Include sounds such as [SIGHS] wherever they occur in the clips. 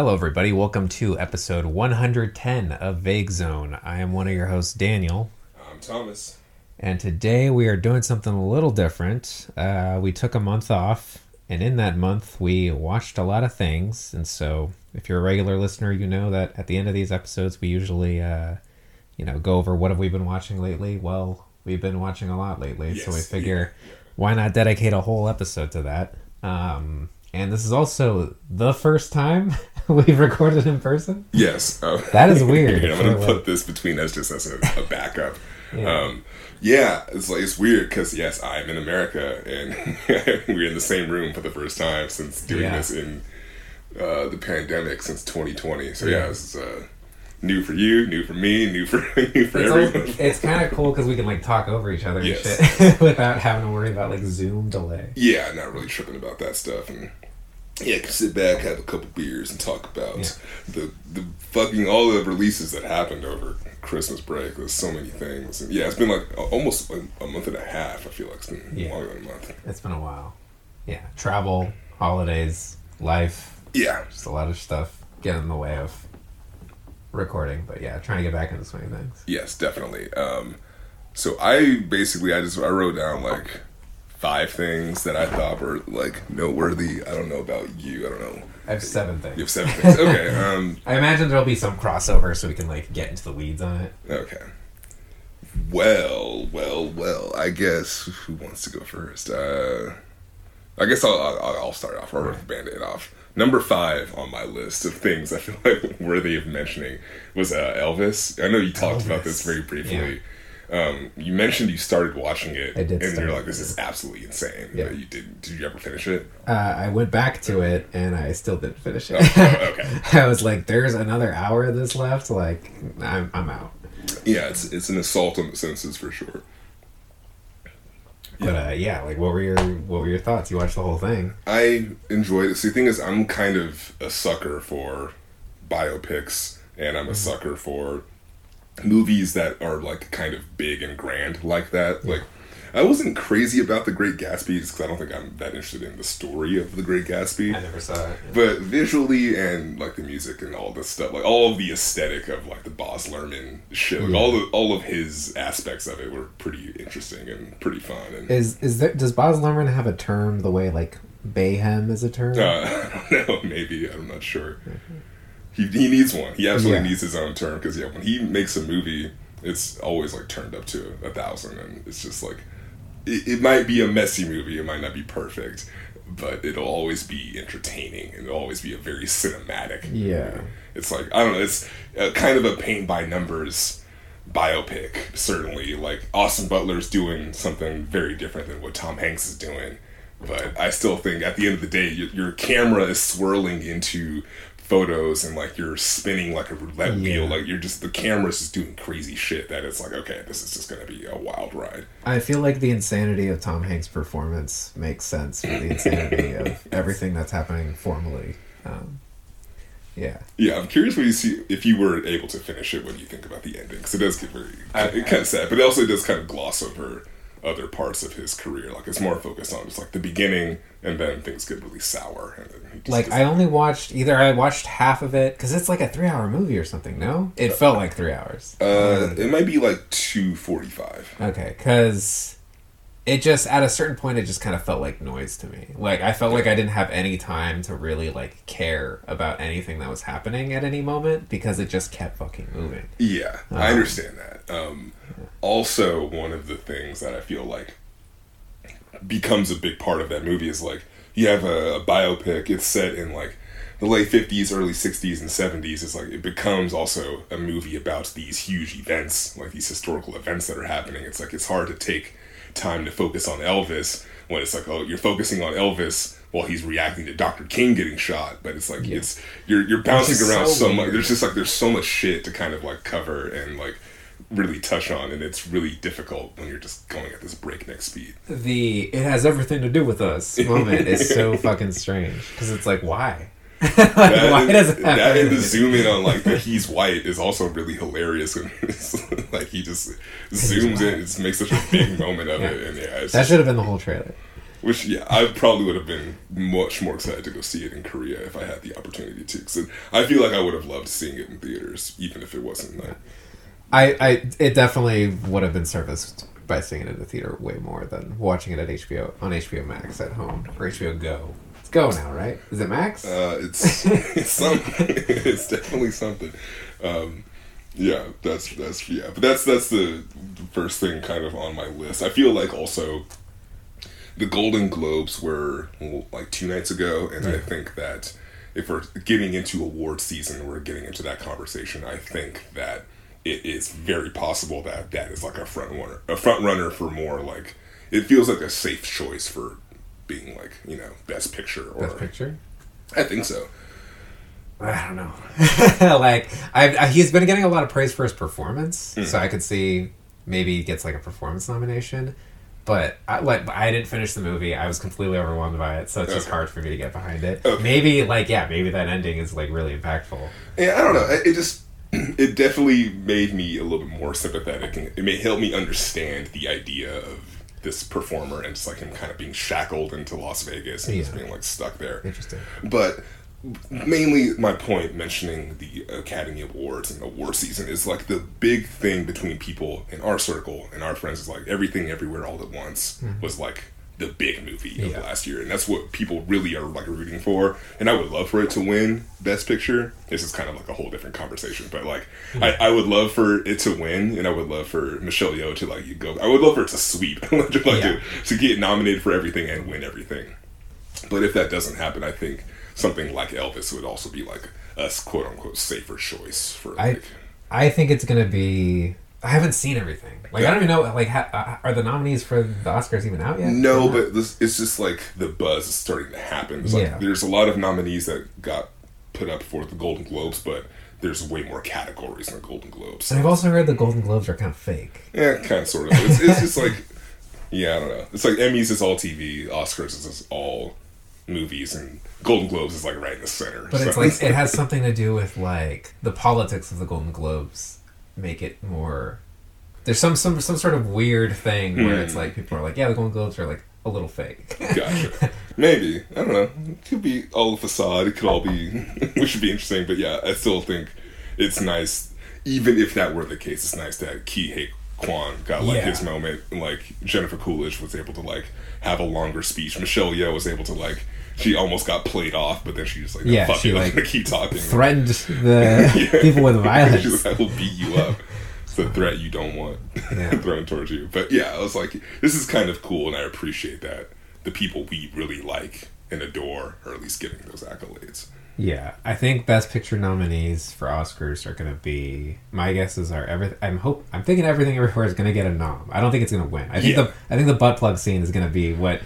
Hello, everybody. Welcome to episode 110 of Vague Zone. I am one of your hosts, Daniel, I'm Thomas. and today we are doing something a little different. Uh, we took a month off, and in that month, we watched a lot of things. And so, if you're a regular listener, you know that at the end of these episodes, we usually, uh, you know, go over what have we been watching lately. Well, we've been watching a lot lately, so we Yes, figure [LAUGHS] why not dedicate a whole episode to that. Um, and this is also the first time [LAUGHS] we've recorded in person. Yes. Uh, That is [LAUGHS] weird. I'm gonna put this between us just as a, a backup. Yeah. Um, yeah, it's like it's weird because yes, I'm in America and [LAUGHS] we're in the same room for the first time since doing Yeah. this in uh, the pandemic since 2020. So Yeah. yeah, this is uh, new for you, new for me, new for new for It's, everyone. it's kind of cool because we can like talk over each other Yes. and shit without having to worry about like Zoom delay. Yeah, not really tripping about that stuff, and yeah, can sit back, have a couple beers, and talk about Yeah. the the fucking all the releases that happened over Christmas break. There's so many things, and yeah, it's been like almost a, a month and a half. I feel like it's been Yeah. longer than a month. It's been a while. Yeah, travel, holidays, life, Yeah, just a lot of stuff get in the way of recording. But yeah, trying to get back into swing of things. yes, definitely. Um, so I basically I just I wrote down like five things that I thought were like noteworthy. I don't know about you. I don't know. I have seven things. You have seven things. Okay. [LAUGHS] Um, I imagine there'll be some crossover so we can like get into the weeds on it. Okay. Well, well, well. I guess who wants to go first? Uh, I guess I'll, I'll, I'll start off. I'll rip the band-aid off. Number five on my list of things I feel [LAUGHS] like worthy of mentioning was uh, Elvis. I know you talked about this very briefly. Um, you mentioned you started watching it, I did and you're like, "This is absolutely insane." Yeah. You did? Did you ever finish it? Uh, I went back to it and I still didn't finish it. Oh, okay. [LAUGHS] I was like, "There's another hour of this left. Like, I'm I'm out." Yeah, it's it's an assault on the senses for sure. But uh, yeah, like, what were your what were your thoughts? You watched the whole thing. I enjoyed it. See, the thing is, I'm kind of a sucker for biopics, and I'm a sucker for movies that are like kind of big and grand like that. Like, I wasn't crazy about The Great Gatsby because I don't think I'm that interested in the story of The Great Gatsby. I never saw it. But visually and like the music and all this stuff, like all of the aesthetic of like the Baz Luhrmann shit, like Yeah. all the all of his aspects of it were pretty interesting and pretty fun. And Is is there does Baz Luhrmann have a term the way like Bayhem is a term? Uh, [LAUGHS] I don't know. Maybe I'm not sure. He, he needs one. He absolutely Yeah. needs his own term because yeah, when he makes a movie, it's always like turned up to a thousand, and it's just like it, it might be a messy movie. It might not be perfect, but it'll always be entertaining, and it'll always be a very cinematic. Yeah. movie. It's like I don't know. It's uh kind of a paint by numbers biopic. Certainly, like Austin Butler's doing something very different than what Tom Hanks is doing. But I still think at the end of the day, your, your camera is swirling into photos and like you're spinning like a roulette wheel. Like you're just the camera's just doing crazy shit. That it's like okay, this is just gonna be a wild ride. I feel like the insanity of Tom Hanks' performance makes sense for the insanity of [LAUGHS] everything that's happening formally. Um, yeah. Yeah, I'm curious what you see if you were able to finish it. What do you think about the ending? Because it does get very I- it kind of sad, but it also does kind of gloss over other parts of his career. Like it's more focused on just like the beginning, and then things get really sour. And then he just Like I only watched either I watched half of it because it's like a three-hour movie or something. No, it felt like three hours. uh, it might be like two forty five. Okay, because it just at a certain point it just kind of felt like noise to me. Like I felt like I didn't have any time to really like care about anything that was happening at any moment because it just kept fucking moving. Yeah, Uh-huh. I understand that. Um, also, one of the things that I feel like becomes a big part of that movie is like you have a, a biopic. It's set in like the late fifties, early sixties, and seventies. It's like it becomes also a movie about these huge events, like these historical events that are happening. It's like it's hard to take time to focus on Elvis when it's like oh you're focusing on Elvis while he's reacting to Dr. King getting shot, but it's like Yeah. it's you're you're bouncing around so so much. There's just like there's so much shit to kind of like cover and like really touch on, and it's really difficult when you're just going at this breakneck speed. The it has everything to do with us [LAUGHS] moment is so fucking strange because it's like why, [LAUGHS] like, That why and- does it that and the zoom in on like the he's white is also really hilarious when [LAUGHS] it's like he just zooms in, it makes such a big moment of it, and yeah, That should have been the whole trailer. Which yeah, I probably would have been much more excited to go see it in Korea if I had the opportunity to. Because I feel like I would have loved seeing it in theaters, even if it wasn't. Like, I, I, it definitely would have been serviced by seeing it in the theater way more than watching it at HBO on HBO Max at home or HBO Go. It's Go now, right? Is it Max? uh, it's [LAUGHS] it's something. [LAUGHS] it's definitely something. Um, yeah, that's that's yeah, but that's that's the first thing kind of on my list. I feel like also the Golden Globes were like two nights ago, and I think that if we're getting into award season, we're getting into that conversation. I think that it is very possible that that is like a front runner, a front runner for more like it feels like a safe choice for being like you know best picture or Best picture. I think so. I don't know. [LAUGHS] like I, I, he's been getting a lot of praise for his performance, Hmm. so I could see maybe he gets like a performance nomination. But I, like, I didn't finish the movie. I was completely overwhelmed by it, so it's just hard for me to get behind it. Okay. Maybe like yeah, maybe that ending is like really impactful. Yeah, I don't know. It just [CLEARS THROAT] it definitely made me a little bit more sympathetic, and it may help me understand the idea of this performer and just like him kind of being shackled into Las Vegas and just being like stuck there. Interesting. But mainly, my point mentioning the Academy Awards and the award season is like the big thing between people in our circle and our friends is like everything, everywhere, all at once hmm. was like the big movie of last year, and that's what people really are like rooting for. And I would love for it to win Best Picture. This is kind of like a whole different conversation, but like I, hmm. I would love for it to win, and I would love for Michelle Yeoh to like go. I would love for it to sweep, [LAUGHS] like Yeah. to, to get nominated for everything and win everything. But if that doesn't happen, I think something like Elvis would also be like a quote unquote safer choice for I. I think it's gonna be. I haven't seen everything. Like I don't even know. Like, ha, uh, are the nominees for the Oscars even out yet? No, but this, it's just like the buzz is starting to happen. It's like Yeah. there's a lot of nominees that got put up for the Golden Globes, but there's way more categories in the Golden Globes. And I've also heard the Golden Globes are kind of fake. Yeah, kind of, sort of. It's, it's just like, yeah, I don't know. It's like Emmys is all TV, Oscars is just all movies, and Golden Globes is like right in the center. But it's like it [LAUGHS] has something to do with like the politics of the Golden Globes make it more. There's some some some sort of weird thing where Hmm. it's like people are like, yeah, the Golden Globes are like a little fake. Gotcha. [LAUGHS] Maybe. I don't know. It could be all a facade. It could all be, [LAUGHS] which would be interesting. But yeah, I still think it's nice. Even if that were the case, it's nice that Ke Huy Quan got like Yeah. his moment. And, like Jennifer Coolidge was able to like have a longer speech. Michelle Yeoh was able to like. She almost got played off, but then she just like, no, Yeah, fuck she, it, I'm like, [LAUGHS] keep talking. Threatened the [LAUGHS] Yeah. people with violence. [LAUGHS] She's like, I will beat you up. It's a threat you don't want Yeah. thrown towards you. But yeah, I was like, this is kind of cool, and I appreciate that the people we really like and adore are at least giving those accolades. Yeah, I think Best Picture nominees for Oscars are going to be. My guesses are everything. I'm hope. I'm thinking everything everywhere is going to get a nom. I don't think it's going to win. I think Yeah. the. I think the butt plug scene is going to be what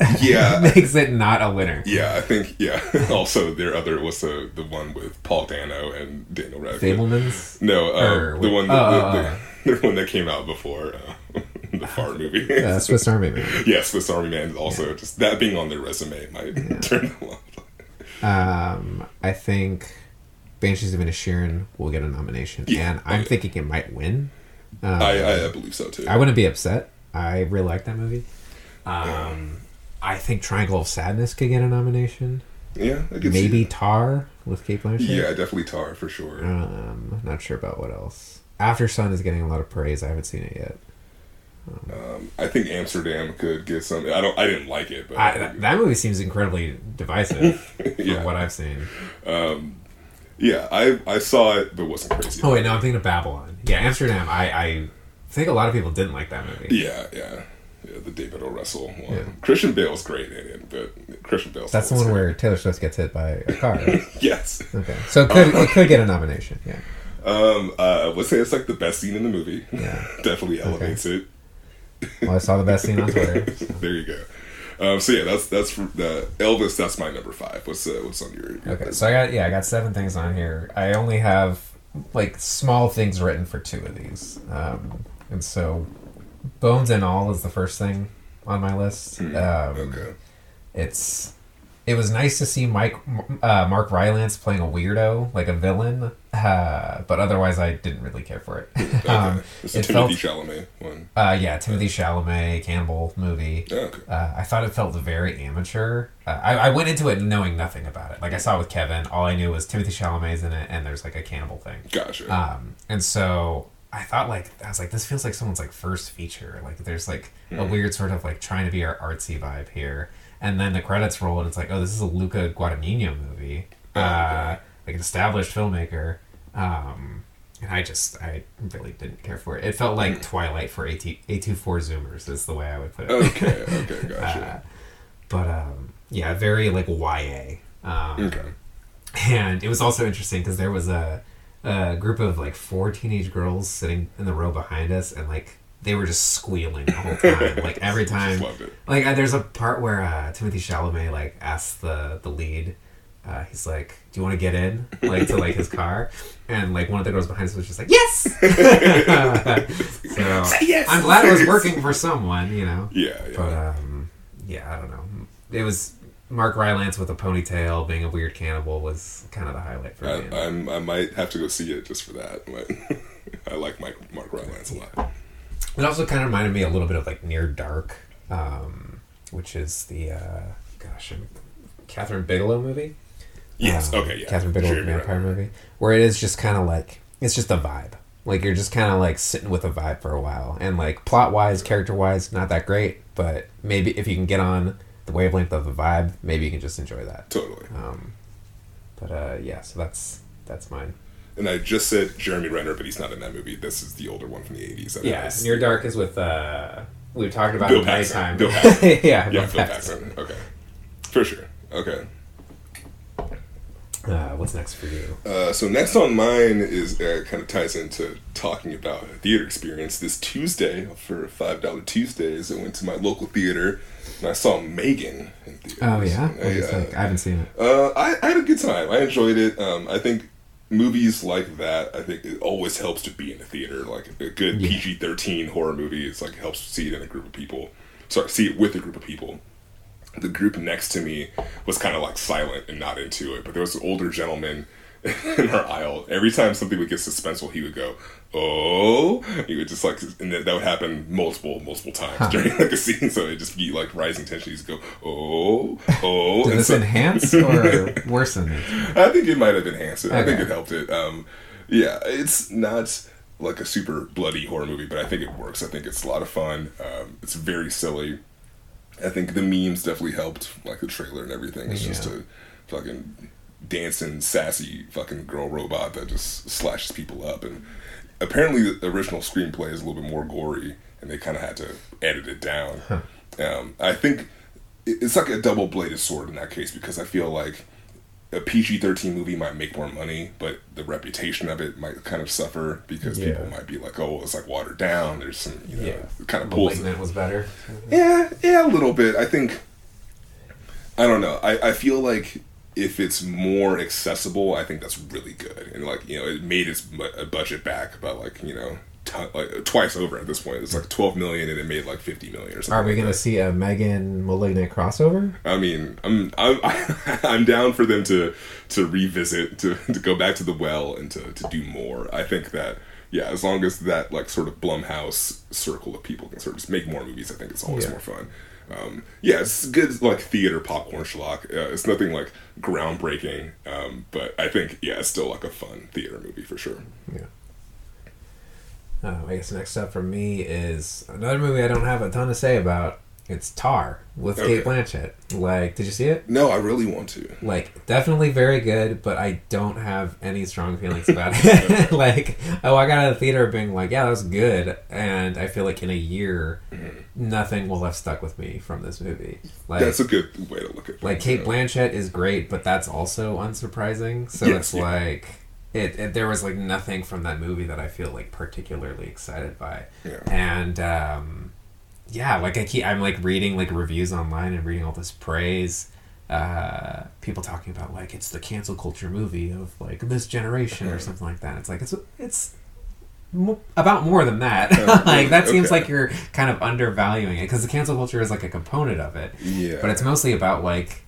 [LAUGHS] Yeah. [LAUGHS] makes it not a winner. Yeah, I think yeah. [LAUGHS] also, their other was the the one with Paul Dano and Daniel Radcliffe. Fabelmans. No, uh, the one oh, that, oh, the, the, one that came out before uh, the fart movie. Uh, Swiss Army Man. yeah, Swiss Army Man. is Also, just that being on their resume might turn them off. Um, I think Banshees of Inisherin will get a nomination, Yeah. and Oh, I'm yeah. thinking it might win. Um, I, I, I believe so too. I wouldn't be upset. I really like that movie. Um, I think Triangle of Sadness could get a nomination. yeah, Maybe Tar with Cate Blanchett. Yeah, definitely Tar for sure. Um, not sure about what else. Aftersun is getting a lot of praise. I haven't seen it yet. Um, I think Amsterdam could get some. I don't. I didn't like it, but I, that, that movie seems incredibly divisive [LAUGHS] from Yeah. what I've seen. yeah, I I saw it, but wasn't crazy. Oh wait, no, I'm thinking of Babylon. Yeah, Amsterdam. I, I think a lot of people didn't like that movie. Yeah, yeah, yeah. The David O. Russell one. Yeah. Christian Bale's great in it, but Christian Bale's That's the one where Taylor Swift gets hit by a car. right? [LAUGHS] yes. okay, so it could it could get a nomination. Yeah, Um, uh, I would say it's like the best scene in the movie. Yeah. [LAUGHS] definitely elevates it. well, I saw the best scene on Twitter. [LAUGHS] so. there you go. Um, so yeah, that's that's for the Elvis. That's my number five. What's uh, what's on your? your Okay, list? so I got yeah, I got seven things on here. I only have like small things written for two of these, um, and so Bones and All is the first thing on my list. Um, okay. It's it was nice to see Mike uh, Mark Rylance playing a weirdo, like a villain, Uh, but otherwise, I didn't really care for it. [LAUGHS] [LAUGHS] Um, it's it Timothée felt, Chalamet one. uh, yeah, Timothée Chalamet cannibal movie. Oh, okay. Uh, I thought it felt very amateur. Uh, I, I went into it knowing nothing about it. Like I saw it with Kevin, all I knew was Timothée Chalamet's in it, and there's like a cannibal thing. Gotcha. Um, and so I thought like I was like, this feels like someone's like first feature. Like there's like a weird sort of like trying to be our artsy vibe here. And then the credits roll, and it's like, oh, this is a Luca Guadagnino movie, Oh, uh, like an established filmmaker. Um, and I just I really didn't care for it. It felt like Twilight for A two four Zoomers is the way I would put it. okay. Okay. [LAUGHS] Gotcha. Uh, but um, yeah, very like YA. Um, okay. and it was also interesting because there was a, a group of like four teenage girls sitting in the row behind us, and like they were just squealing the whole time. [LAUGHS] like every time, Just loved it. like uh, there's a part where uh, Timothée Chalamet like asks the the lead. Uh, he's like, "Do you want to get in?" Like to like his [LAUGHS] car, and like one of the girls behind us was just like, "Yes." [LAUGHS] so Say yes! I'm glad it was working for someone, you know. Yeah. Yeah. But um, yeah, I don't know. It was Mark Rylance with a ponytail being a weird cannibal was kind of the highlight for me. I, I'm, I might have to go see it just for that. But [LAUGHS] I like Mike, Mark Rylance a lot. It also kind of reminded me a little bit of like Near Dark, um, which is the uh, gosh, Kathryn Bigelow movie. Yes. Um, okay. Yeah. Kathryn Bigelow Sure, vampire right. movie, where it is just kind of like it's just a vibe. Like you're just kind of like sitting with a vibe for a while, and like plot wise, character wise, not that great, but maybe if you can get on the wavelength of the vibe, maybe you can just enjoy that. Totally. Um, but uh, yeah, so that's that's mine. And I just said Jeremy Renner, but he's not in that movie. This is the older one from the 80s. that Yeah, Near Dark is with uh, we talked about Bill it Paxton. nighttime. Bill [LAUGHS] Paxton. yeah, Yeah, Bill Paxton. Paxton. Okay. For sure. Okay. Uh, what's next for you? Uh, so next on mine is uh, kind of ties into talking about theater experience. This Tuesday for Five Dollar Tuesdays, I went to my local theater and I saw Megan in theaters. Oh yeah, what do you I, uh? I haven't seen it. Uh, I, I had a good time. I enjoyed it. Um, I think movies like that, I think it always helps to be in a theater. Like a good Yeah. PG thirteen horror movie, it's like helps see it in a group of people. Sorry, see it with a group of people. The group next to me was kind of like silent and not into it, but there was an older gentleman [LAUGHS] in our aisle. Every time something would get suspenseful, he would go, "Oh!" He would just like, and that would happen multiple, multiple times during like a scene. So it just be like rising tension. He'd go, "Oh, oh!" Did and this so- enhance [LAUGHS] or worsen it? I think it might have enhanced it. I think it helped it. Um, yeah, it's not like a super bloody horror movie, but I think it works. I think it's a lot of fun. Um, it's very silly. I think the memes definitely helped, like the trailer and everything. It's just a fucking dancing, sassy fucking girl robot that just slashes people up. And apparently, the original screenplay is a little bit more gory, and they kind of had to edit it down. Um, I think it's like a double bladed sword in that case because I feel like a PG thirteen movie might make more money, but the reputation of it might kind of suffer because Yeah. people might be like, "Oh, it's like watered down." There's some, you know, Yeah. kind of pulls. Malignant was better. Yeah, yeah, a little bit. I think. I don't know. I, I feel like if it's more accessible, I think that's really good. And like you know, it made its bu- budget back about like you know, like twice over at this point. It's like twelve million, and it made like fifty million or something. Are we like going to see a Megan Malignant crossover? I mean, I'm I'm [LAUGHS] I'm down for them to to revisit to, to go back to the well and to, to do more. I think that yeah, as long as that like sort of Blumhouse circle of people can sort of just make more movies, I think it's always Yeah. more fun. Um, yeah, it's good like theater popcorn schlock. Uh, it's nothing like groundbreaking, um, but I think yeah, it's still like a fun theater movie for sure. Yeah. Uh, I guess next up for me is another movie I don't have a ton to say about. It's Tar with Cate Blanchett. Like, did you see it? No, I really want to. Like, definitely very good, but I don't have any strong feelings about it. [LAUGHS] [LAUGHS] like, oh, I got out of the theater being like, yeah, that was good, and I feel like in a year, nothing will have stuck with me from this movie. Like, That's a good way to look at it. like Cate Blanchett is great, but that's also unsurprising. So Yes, it's yeah. like it, it. There was like nothing from that movie that I feel like particularly excited by, Yeah. and um, yeah, like I keep I'm like reading like reviews online and reading all this praise. Uh, people talking about like it's the cancel culture movie of like this generation or something like that. It's like it's it's mo- about more than that. [LAUGHS] like that seems Okay. like you're kind of undervaluing it because the cancel culture is like a component of it Yeah. but it's mostly about like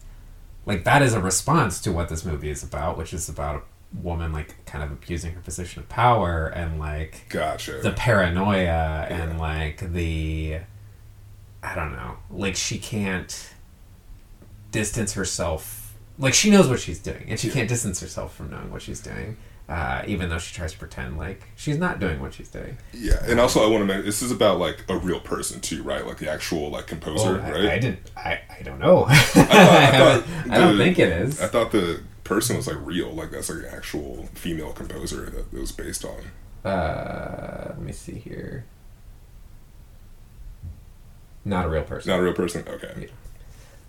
like that is a response to what this movie is about which is about woman like kind of abusing her position of power and like Gotcha. the paranoia and like the I don't know, like she can't distance herself. Like she knows what she's doing, and she can't distance herself from knowing what she's doing, uh, even though she tries to pretend like she's not doing what she's doing. yeah, and also I want to mention this is about like a real person too, right? Like the actual like composer, Well, I, right? I didn't. I, I don't know. [LAUGHS] I, thought- I thought I don't think it is. I thought the person was like real, like that's like an actual female composer that it was based on. Uh, let me see here. Not a real person. Not a real person. Okay.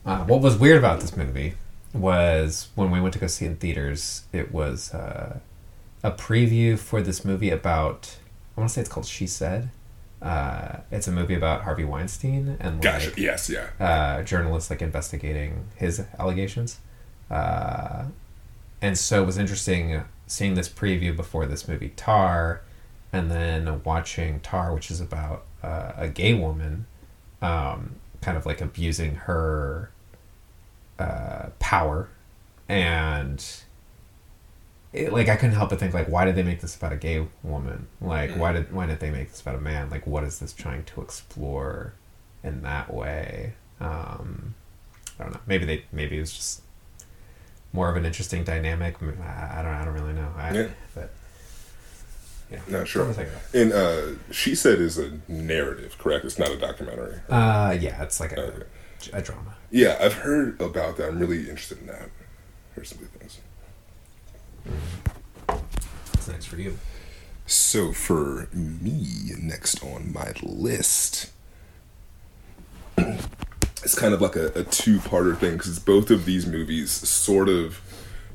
Uh, what was weird about this movie was when we went to go see it in theaters, it was uh, a preview for this movie about, I want to say it's called She Said. Uh, it's a movie about Harvey Weinstein and Gotcha. like Yes. Yeah. uh, journalists like investigating his allegations. Uh, and so it was interesting seeing this preview before this movie Tar, and then watching Tar, which is about uh, a gay woman, um, kind of like abusing her uh, power, and it, like I couldn't help but think like, why did they make this about a gay woman? Like, why did why did they make this about a man? Like, what is this trying to explore in that way? Um, I don't know. Maybe they maybe it was just more of an interesting dynamic. I don't I don't really know. I, Yeah. But yeah, No, sure. Something like that. And uh, she said is a narrative, correct? It's not a documentary. Uh, yeah, it's like a, Okay. a drama. Yeah, I've heard about that. I'm really interested in that. Here's some good things. What's next for you? So for me, next on my list, [CLEARS THROAT] it's kind of like a, a two-parter thing because both of these movies sort of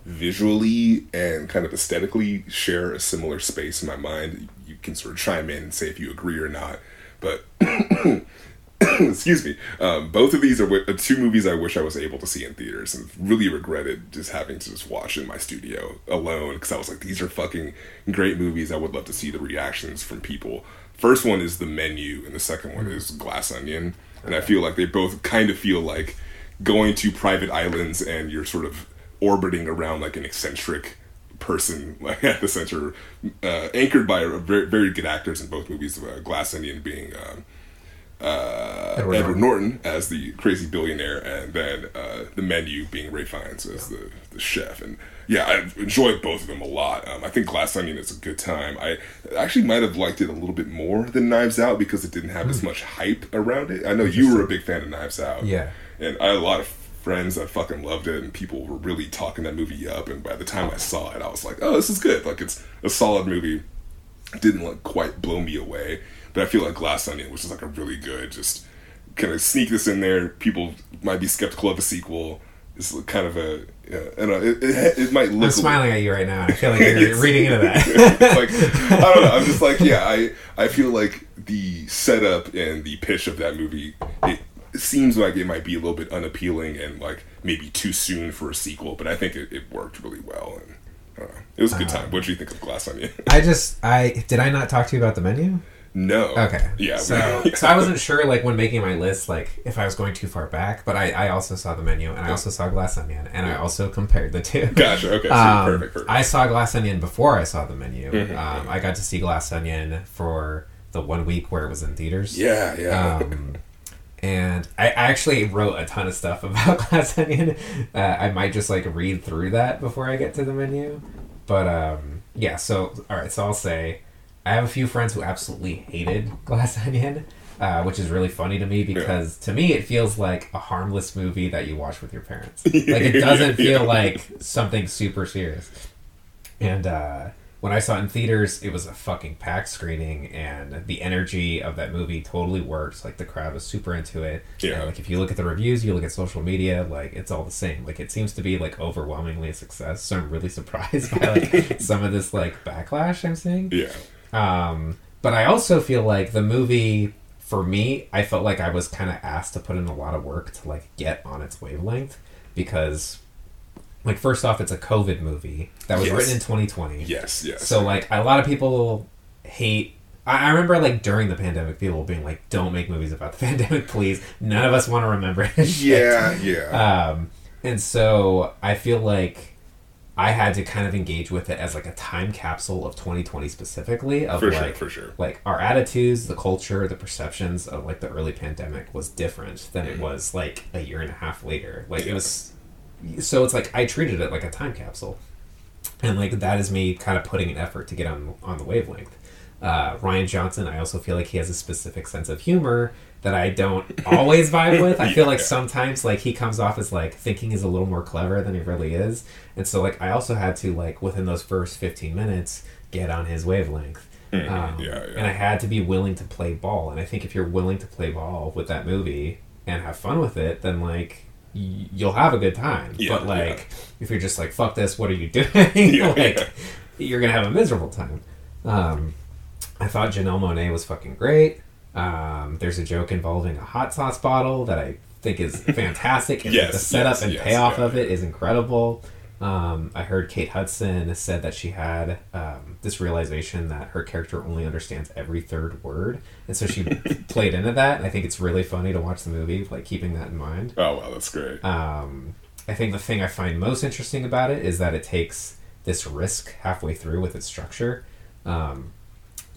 visually and kind of aesthetically share a similar space in my mind. You can sort of chime in and say if you agree or not, but [COUGHS] excuse me. Um, both of these are uh, two movies I wish I was able to see in theaters, and really regretted just having to just watch in my studio alone because I was like, these are fucking great movies. I would love to see the reactions from people. First one is The Menu, and the second one is Glass Onion, and I feel like they both kind of feel like going to private islands and you're sort of orbiting around like an eccentric person [LAUGHS] like at the center uh, anchored by very, very good actors in both movies uh, glass onion being um, uh, Edward Edward, Norton. Norton. as the crazy billionaire, and then uh, the menu being Ralph Fiennes as the, the chef. And yeah, I enjoyed both of them a lot. Um, I think Glass Onion is a good time. I actually might have liked it a little bit more than Knives Out because it didn't have as much hype around it. I know you were a big fan of Knives Out. Yeah. And I had a lot of friends that fucking loved it, and people were really talking that movie up. And by the time I saw it, I was like, oh, this is good. Like, it's a solid movie. Didn't like quite blow me away, but I feel like Glass Onion, which is like a really good, just kind of sneak this in there. People might be skeptical of a sequel. It's kind of a, yeah, and uh, it, it, it might look. I'm smiling at you right now. I feel like you're [LAUGHS] reading into that. [LAUGHS] like I don't know. I'm just like yeah. I I feel like the setup and the pitch of that movie it seems like it might be a little bit unappealing and like maybe too soon for a sequel, but I think it, it worked really well and I don't know. It was a good time. What do you think of Glass Onion? I just I did I not talk to you about the menu? No. Okay. Yeah. So, [LAUGHS] so I wasn't sure, like, when making my list, like, if I was going too far back. But I, I also saw the menu, and I also saw Glass Onion, and I also compared the two. Gotcha. Okay. So Um, perfect. Perfect. I saw Glass Onion before I saw the menu. Mhm, Um, I got to see Glass Onion for the one week where it was in theaters. yeah. Yeah. Um, and I, I actually wrote a ton of stuff [LAUGHS] about Glass Onion. Uh, I might just like read through that before I get to the menu. But um, yeah, so all right, so I'll say I have a few friends who absolutely hated Glass [LAUGHS] Onion, uh, which is really funny to me because to me it feels like a harmless movie that you watch with your parents. [LAUGHS] Like it doesn't feel Yeah. like something super serious. And uh, when I saw it in theaters, it was a fucking packed screening, and the energy of that movie totally works. Like the crowd was super into it. Yeah. And, like if you look at the reviews, you look at social media, like it's all the same. Like it seems to be like overwhelmingly a success. So I'm really [LAUGHS] surprised by like some of this like backlash I'm seeing. yeah. Um, but I also feel like the movie, for me, I felt like I was kind of asked to put in a lot of work to like get on its wavelength because, like, first off, it's a COVID movie that was Yes. written in 2020. Yes. Yes. So like a lot of people hate. I I remember like during the pandemic, people being like, "Don't make movies about the [LAUGHS] pandemic, please." None of us want to remember. shit." yeah. Yeah. Um, and so I feel like I had to kind of engage with it as like a time capsule of 2020 specifically of For like sure, for sure. like our attitudes, the culture, the perceptions of like the early pandemic was different than it was like a year and a half later. Like Yeah. it was so it's like I treated it like a time capsule. And like that is me kind of putting an effort to get on on the wavelength. Uh, Rian Johnson, I also feel like he has a specific sense of humor that I don't always vibe [LAUGHS] with. I feel like Yeah. sometimes like he comes off as like thinking he's a little more clever than he really is. And so like I also had to like within those first 15 minutes get on his wavelength. Um, yeah, yeah. And I had to be willing to play ball. And I think if you're willing to play ball with that movie and have fun with it, then like y- you'll have a good time. But like if you're just like fuck this, what are you [LAUGHS] doing? Like you're gonna have a miserable time. Um, I thought Janelle Monáe was fucking great. Um, there's a joke involving a hot sauce bottle that I think is [LAUGHS] fantastic, and Yes, the setup yes, and yes, payoff yeah. of it is incredible. Um, I heard Kate Hudson said that she had um, this realization that her character only understands every third word, and so she [LAUGHS] played into that. And I think it's really funny to watch the movie, like keeping that in mind. Oh wow, that's great. Um, I think the thing I find most interesting about it is that it takes this risk halfway through with its structure. Um,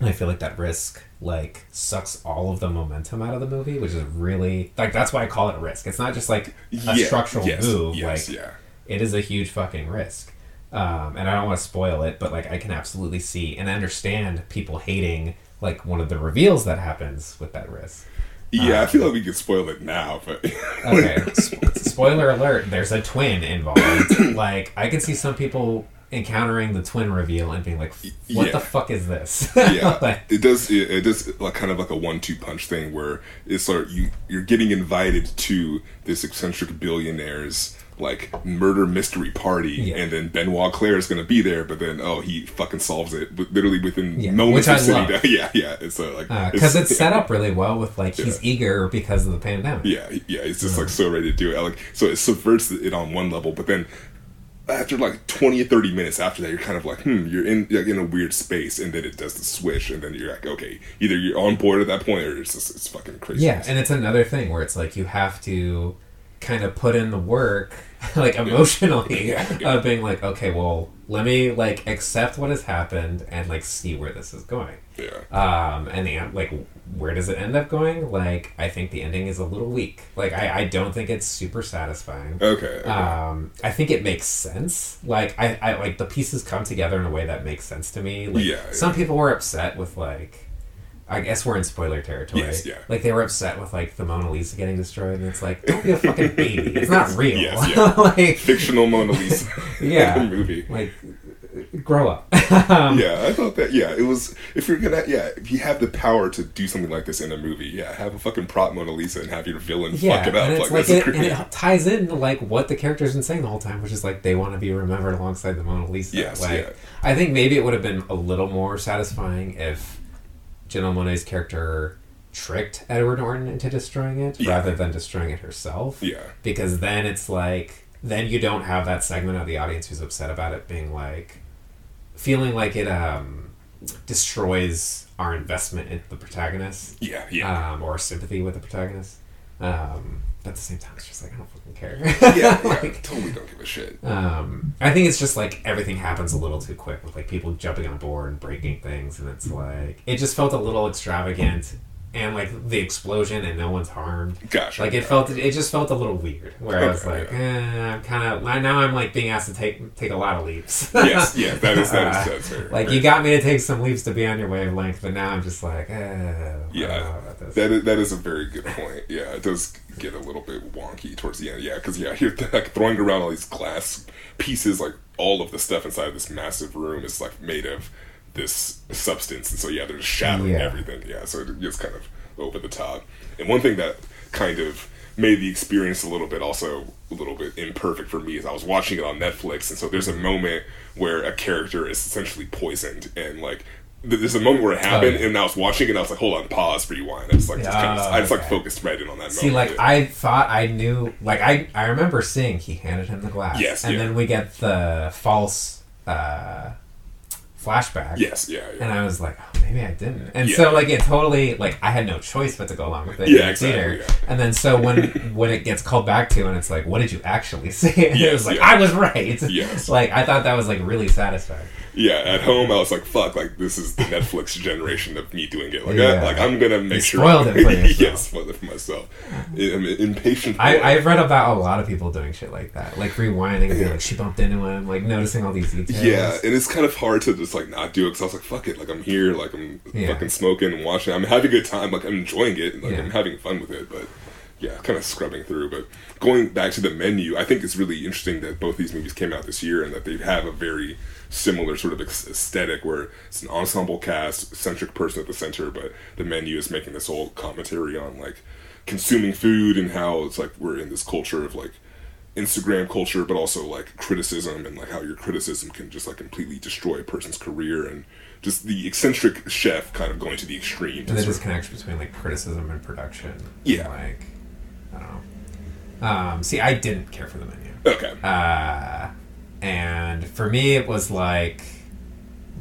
and I feel like that risk like sucks all of the momentum out of the movie, which is really like that's why I call it risk. It's not just like a Yeah, structural yes, move. Yes, like yeah. it is a huge fucking risk. Um, and I don't want to spoil it, but like I can absolutely see and understand people hating like one of the reveals that happens with that risk. Yeah, I feel like we could spoil it now, but [LAUGHS] Okay, sp- spoiler alert, there's a twin involved. [COUGHS] like, I can see some people encountering the twin reveal and being like, what Yeah. the fuck is this? [LAUGHS] yeah, [LAUGHS] Like, it does. It, it does like kind of like a one-two punch thing where it's sort of you you're getting invited to this eccentric billionaire's like murder mystery party, Yeah. and then Benoit Claire is going to be there, but then oh he fucking solves it literally within Yeah, moments which of I love. [LAUGHS] Yeah, yeah. It's uh, like because it's, set up really well with like, he's eager because of the pandemic. Yeah, yeah, it's just like so ready to do it. Like so, it subverts it on one level, but then after like twenty or thirty minutes after that, you're kind of like, hmm, you're in like in a weird space, and then it does the switch, and then you're like, okay, either you're on board at that point, or it's just it's fucking crazy. Yeah, and it's another thing where it's like you have to kind of put in the work, [LAUGHS] like emotionally, Yeah, [LAUGHS] yeah. of being like, okay, well, let me like accept what has happened and like see where this is going. yeah, Um, and the like, where does it end up going? Like, I think the ending is a little weak. Like, I, I don't think it's super satisfying. okay, okay. Um, I think it makes sense. Like, I, I like the pieces come together in a way that makes sense to me. Like, Yeah, yeah. some people were upset with like. I guess we're in spoiler territory. Yes, yeah. Like they were upset with like the Mona Lisa getting destroyed, and it's like, don't be a fucking [LAUGHS] baby. It's not real. Yes, [LAUGHS] yeah. like, fictional Mona Lisa, [LAUGHS] Yeah. In a movie. like, grow up. um, Yeah, I thought that. Yeah, it was. If you're gonna, yeah, if you have the power to do something like this in a movie, yeah, have a fucking prop Mona Lisa and have your villain Yeah, fuck it up. like, like, it, and it ties in to, like what the character's been saying the whole time, which is like they want to be remembered alongside the Mona Lisa. Yes, like, yeah. I think maybe it would have been a little more satisfying if Janelle Monae's character tricked Edward Norton into destroying it Yeah. rather than destroying it herself. Yeah. because then it's like then you don't have that segment of the audience who's upset about it being like feeling like it um destroys our investment in the protagonist Yeah, yeah. um, or sympathy with the protagonist. Um, but at the same time, it's just like I don't fucking care. [LAUGHS] yeah, yeah, [LAUGHS] Like, totally don't give a shit. um, I think it's just like everything happens a little too quick with like people jumping on board and breaking things, and it's like it just felt a little extravagant, and like the explosion and no one's harmed. Gosh, Like it felt, it just felt a little weird. Where I was Okay, like, eh, I'm kind of now I'm like being asked to take take a lot of leaps. yes, yeah, that is that is [LAUGHS] that's fair. like Right. you got me to take some leaps to be on your wavelength, but now I'm just like, eh, I don't know Yeah, about this. that is, that is a very good point. Yeah, it does get a little bit wonky towards the end. Yeah, because yeah, you're [LAUGHS] like throwing around all these glass pieces, like all of the stuff inside of this massive room is like made of this substance, and so yeah, they're just shattering Yeah. everything. Yeah, so it gets kind of over the top. And one thing that kind of made the experience a little bit also a little bit imperfect for me is I was watching it on Netflix, and so there's a moment where a character is essentially poisoned, and like there's a moment where it happened, yeah. and I was watching it, and I was like, hold on, pause, rewind. I just like just kind of, Oh, I just like focused right in on that See, moment. like. I thought I knew, like I I remember seeing he handed him the glass, Yes, and yeah. then we get the false, uh, flashback. Yes, yeah, yeah. And I was like, oh, maybe I didn't. And Yeah. so like it totally like I had no choice but to go along with it. Yeah, in exactly, theater. yeah. And then so when [LAUGHS] when it gets called back to and it's like, what did you actually [LAUGHS] say? And it was like. I was right. Yes. [LAUGHS] like I thought that was like really satisfying. Yeah, at home I was like, "Fuck!" Like this is the Netflix generation of me doing it. Like, Yeah. I, like I'm gonna make You sure. spoiled it for [LAUGHS] yourself. yeah, spoiled it for myself. I'm impatient. I, I've read about a lot of people doing shit like that, like rewinding and being like, she bumped into him, like noticing all these details. Yeah, and it's kind of hard to just like not do it because I was like, "Fuck it!" Like I'm here, like I'm Yeah. fucking smoking and watching. I'm having a good time. Like I'm enjoying it. Like Yeah. I'm having fun with it. But yeah, kind of scrubbing through. But going back to the menu, I think it's really interesting that both these movies came out this year and that they have a very similar sort of aesthetic where it's an ensemble cast, centric person at the center, but the menu is making this whole commentary on like consuming food and how it's like we're in this culture of like Instagram culture, but also like criticism and like how your criticism can just like completely destroy a person's career and just the eccentric chef kind of going to the extreme. and the disconnection between like criticism and production. Yeah. like I don't know. Um, see, I didn't care for the menu, okay. uh, and for me, it was like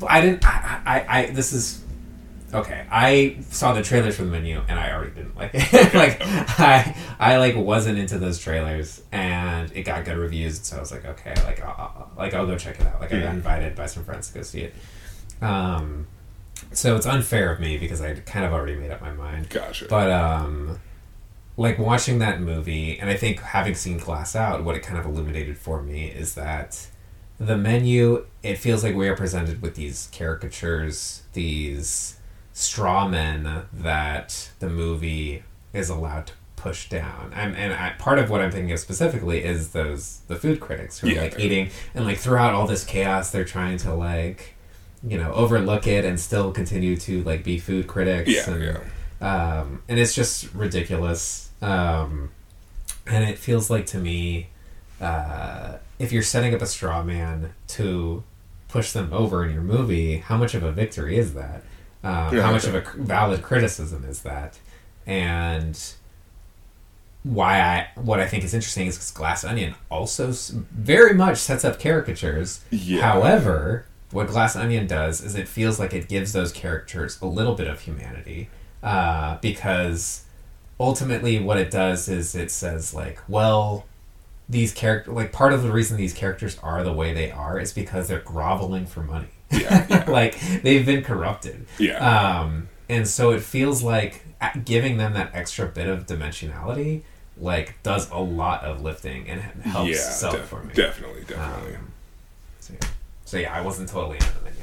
I didn't. I, I, I this is okay. I saw the trailers for the menu, and I already didn't like it. [LAUGHS] like I, I like wasn't into those trailers, and it got good reviews, so I was like, okay, like, I'll, like I'll go check it out. Like I got invited by some friends to go see it. Um, so it's unfair of me because I kind of already made up my mind. Gotcha. But um, like watching that movie, and I think having seen Glass Out, what it kind of illuminated for me is that the menu. It feels like we are presented with these caricatures, these straw men that the movie is allowed to push down. And, and I, part of what I'm thinking of specifically is those the food critics who are Yeah. like eating and like throughout all this chaos, they're trying to like you know overlook it and still continue to like be food critics. Yeah, and, yeah. um, and it's just ridiculous. Um, and it feels like to me, uh, if you're setting up a straw man to push them over in your movie, how much of a victory is that? Um, Yeah, how much of a valid criticism is that? And why I what I think is interesting is because Glass Onion also very much sets up caricatures. Yeah. However, what Glass Onion does is it feels like it gives those characters a little bit of humanity uh, because ultimately what it does is it says like, well, these character like part of the reason these characters are the way they are is because they're groveling for money. Yeah, [LAUGHS] like they've been corrupted. Yeah. Um, and so it feels like giving them that extra bit of dimensionality like does a lot of lifting and helps yeah, sell it def- for me. definitely, definitely. Um, so, yeah. so yeah, I wasn't totally into the menu.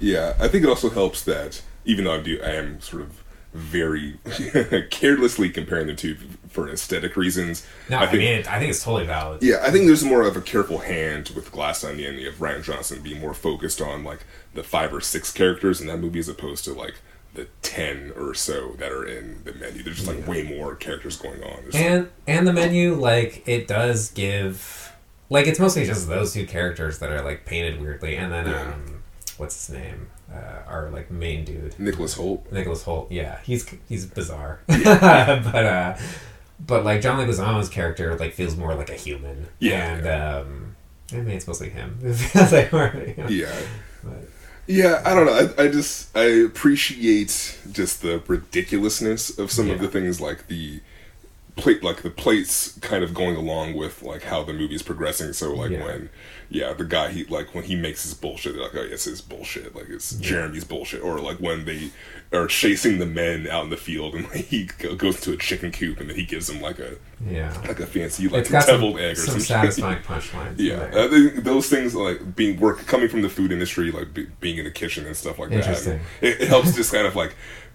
Yeah, I think it also helps that even though I do, I am sort of very [LAUGHS] carelessly comparing the two for aesthetic reasons. No, I I, think, mean, it, I think it's totally valid. yeah, I think there's more of a careful hand with Glass Onion. You have Rian Johnson being more focused on like the five or six characters in that movie as opposed to like the ten or so that are in the menu. There's just like way more characters going on. There's- And and the menu, like, it does give like it's mostly just those two characters that are like painted weirdly, and then Yeah. um, what's his name? Uh, our like main dude, Nicholas Hoult. Nicholas Hoult. Yeah, he's he's bizarre, [LAUGHS] but uh, but like John Leguizamo's character like feels more like a human. Yeah, and um, I mean it's mostly him. [LAUGHS] It feels like more, you know, Yeah. but- Yeah, I don't know. I, I just I appreciate just the ridiculousness of some of the things, like the plate, like the plates, kind of going along with like how the movie's progressing. So like Yeah. when, yeah, the guy he like when he makes his bullshit, they're like, oh, it's his bullshit, like it's Jeremy's bullshit, or like when they are chasing the men out in the field and like, [LAUGHS] he goes to a chicken coop and then he gives them like a yeah. like a fancy like It's got some, deviled egg or some [LAUGHS] satisfying punchlines. yeah. I think those things like being work coming from the food industry, like be, being in the kitchen and stuff like that. It, it helps just kind of like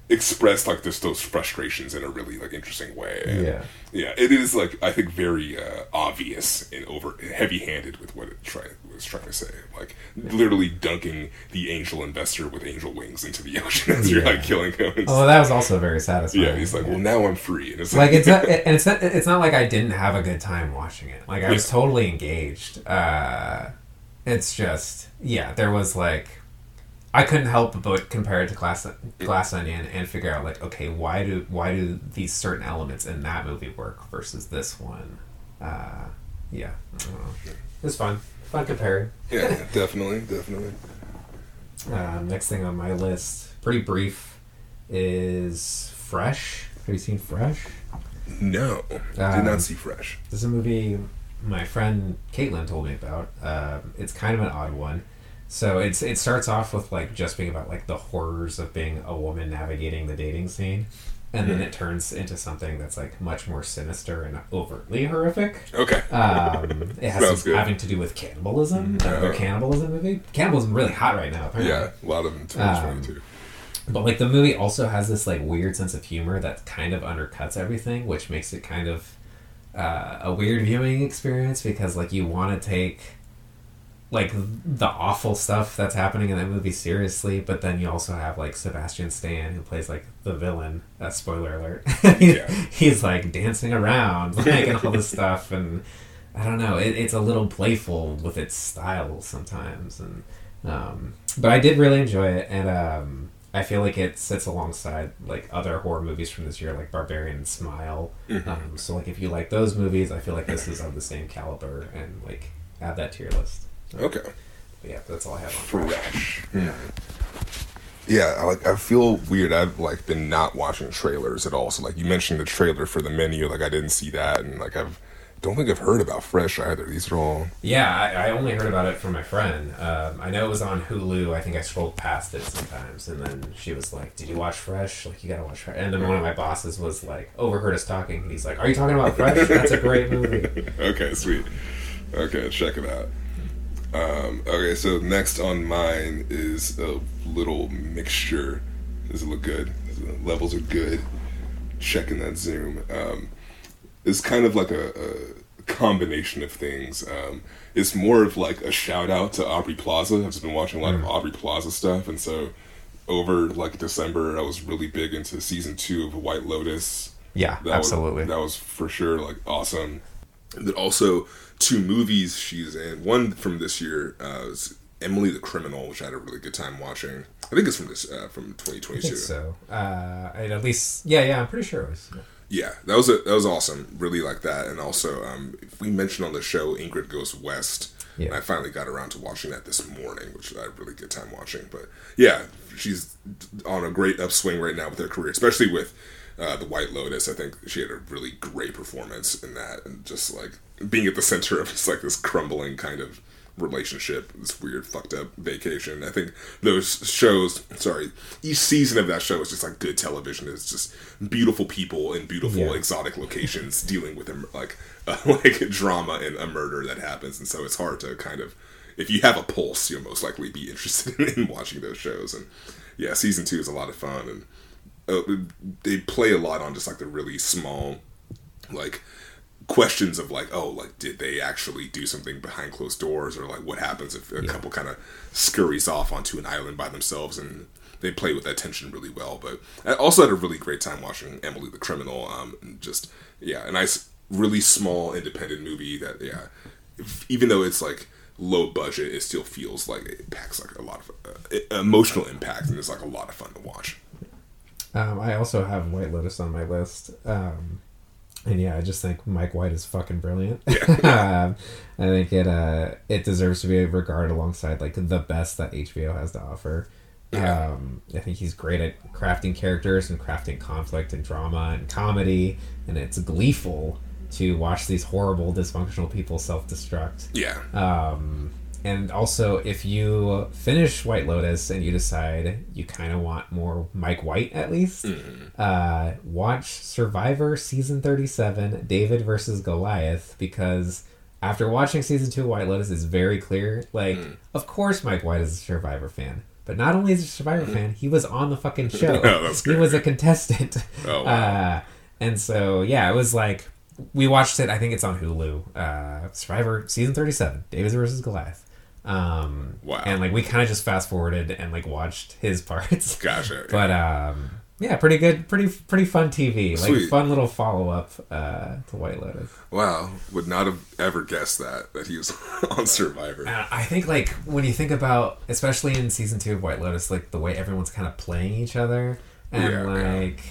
express like just those frustrations in a really like interesting way. And, Yeah. yeah. It is like I think very uh, obvious and over heavy handed with what it try, was trying to say. Like literally dunking the angel investor with angel wings into the [LAUGHS] ocean as you're like killing him. Oh, that was also very satisfying. yeah, he's like, well, now I'm free. And it's like it's not, and it's not, it's not like I didn't have a good time watching it. Like I was totally engaged. Uh, it's just yeah, there was like I couldn't help but compare it to Glass Glass Onion and figure out like okay, why do why do these certain elements in that movie work versus this one? Uh, yeah, I don't know. It was fun, fun comparing. yeah, [LAUGHS] definitely, definitely. Um, next thing on my list, pretty brief, is Fresh. Have you seen Fresh? No, I did Um, not see Fresh. This is a movie my friend Caitlin told me about. Um, it's kind of an odd one. So it's it starts off with like just being about like the horrors of being a woman navigating the dating scene, and then it turns into something that's like much more sinister and overtly horrific. Okay. Um, it has some, having to do with cannibalism. Another Oh. cannibalism movie. Cannibalism really hot right now. Apparently. yeah, a lot of them in 2022. But like the movie also has this like weird sense of humor that kind of undercuts everything, which makes it kind of uh, a weird viewing experience because like you want to take like the awful stuff that's happening in that movie seriously, but then you also have like Sebastian Stan who plays like the villain. Uh, spoiler alert. [LAUGHS] Yeah. He's like dancing around [LAUGHS] like and all this stuff and. I don't know. It, it's a little playful with its style sometimes, and um, but I did really enjoy it, and um, I feel like it sits alongside like other horror movies from this year, like Barbarian and Smile. Um, so like if you like those movies, I feel like this is of the same caliber, and like add that to your list. Okay. But yeah, that's all I have on. Fresh. Yeah, I like I feel weird. I've like been not watching trailers at all. So like you mentioned the trailer for the menu, like I didn't see that, and like I've don't think I've heard about Fresh either. These are all Yeah, I, I only heard about it from my friend. Um, I know it was on Hulu. I think I scrolled past it sometimes, and then she was like, "Did you watch Fresh? Like, you gotta watch Fresh." And then one of my bosses was like, overheard us talking, and he's like, "Are you talking about Fresh? That's a great movie." [LAUGHS] okay, sweet. Okay, check it out. Um, okay, so next on mine is a little mixture. Does it look good? The levels are good. Checking that zoom. Um, it's kind of like a, a combination of things. Um, it's more of like a shout out to Aubrey Plaza. I've just been watching a lot of Aubrey Plaza stuff, and so over like December, I was really big into season two of White Lotus. Yeah, That Was, that was for sure like awesome. And then also two movies she's in. One from this year uh, was Emily the Criminal, which I had a really good time watching. I think it's from this uh, from 2022. so. Uh, and at least, yeah, yeah, I'm pretty sure it was. Yeah, that was a, that was awesome. Really like that. And also, um, we mentioned on the show Ingrid Goes West. Yeah. And I finally got around to watching that this morning, which I had a really good time watching. But yeah, she's on a great upswing right now with her career, especially with uh, the White Lotus. I think she had a really great performance in that, and just like being at the center of just like this crumbling kind of relationship, this weird fucked up vacation. I think those shows, sorry, each season of that show is just like good television. It's just beautiful people in beautiful Yeah. exotic locations [LAUGHS] dealing with a, like uh, [LAUGHS] like drama and a murder that happens, and so it's hard to kind of if you have a pulse, you'll most likely be [LAUGHS] interested in watching those shows. And yeah, season two is a lot of fun, and uh, they play a lot on just like the really small like questions of like oh like did they actually do something behind closed doors or like what happens if a couple kind of scurries off onto an island by themselves and they play with that tension really well but i also had a really great time watching emily the criminal um just yeah a nice really small independent movie that yeah if, even though it's like low budget it still feels like it packs like a lot of uh, emotional impact and it's like a lot of fun to watch Um, I also have White Lotus on my list. Um, and yeah, I just think Mike White is fucking brilliant. [LAUGHS] um, I think it uh, it deserves to be regarded alongside like the best that HBO has to offer. Yeah. Um, I think he's great at crafting characters and crafting conflict and drama and comedy, and it's gleeful to watch these horrible dysfunctional people self destruct. yeah Um, and also, if you finish White Lotus and you decide you kind of want more Mike White at least, uh, watch Survivor season 37, David versus Goliath, because after watching season 2 of White Lotus, it's very clear. Like, of course, Mike White is a Survivor fan. But not only is he a Survivor fan, he was on the fucking [LAUGHS] show. He was a contestant. [LAUGHS] Oh, wow. uh, and so, yeah, it was like, we watched it. I think it's on Hulu. Uh, Survivor season thirty-seven, David versus Goliath. Um, Wow. And like we kind of just fast forwarded and like watched his [LAUGHS] parts. gotcha But um, yeah, pretty good, pretty pretty fun TV. Like Sweet. fun little follow up uh, to White Lotus. Wow, would not have ever guessed that that he was [LAUGHS] on Survivor. Uh, I think like when you think about, especially in season two of White Lotus, like the way everyone's kind of playing each other and Yeah, yeah. like.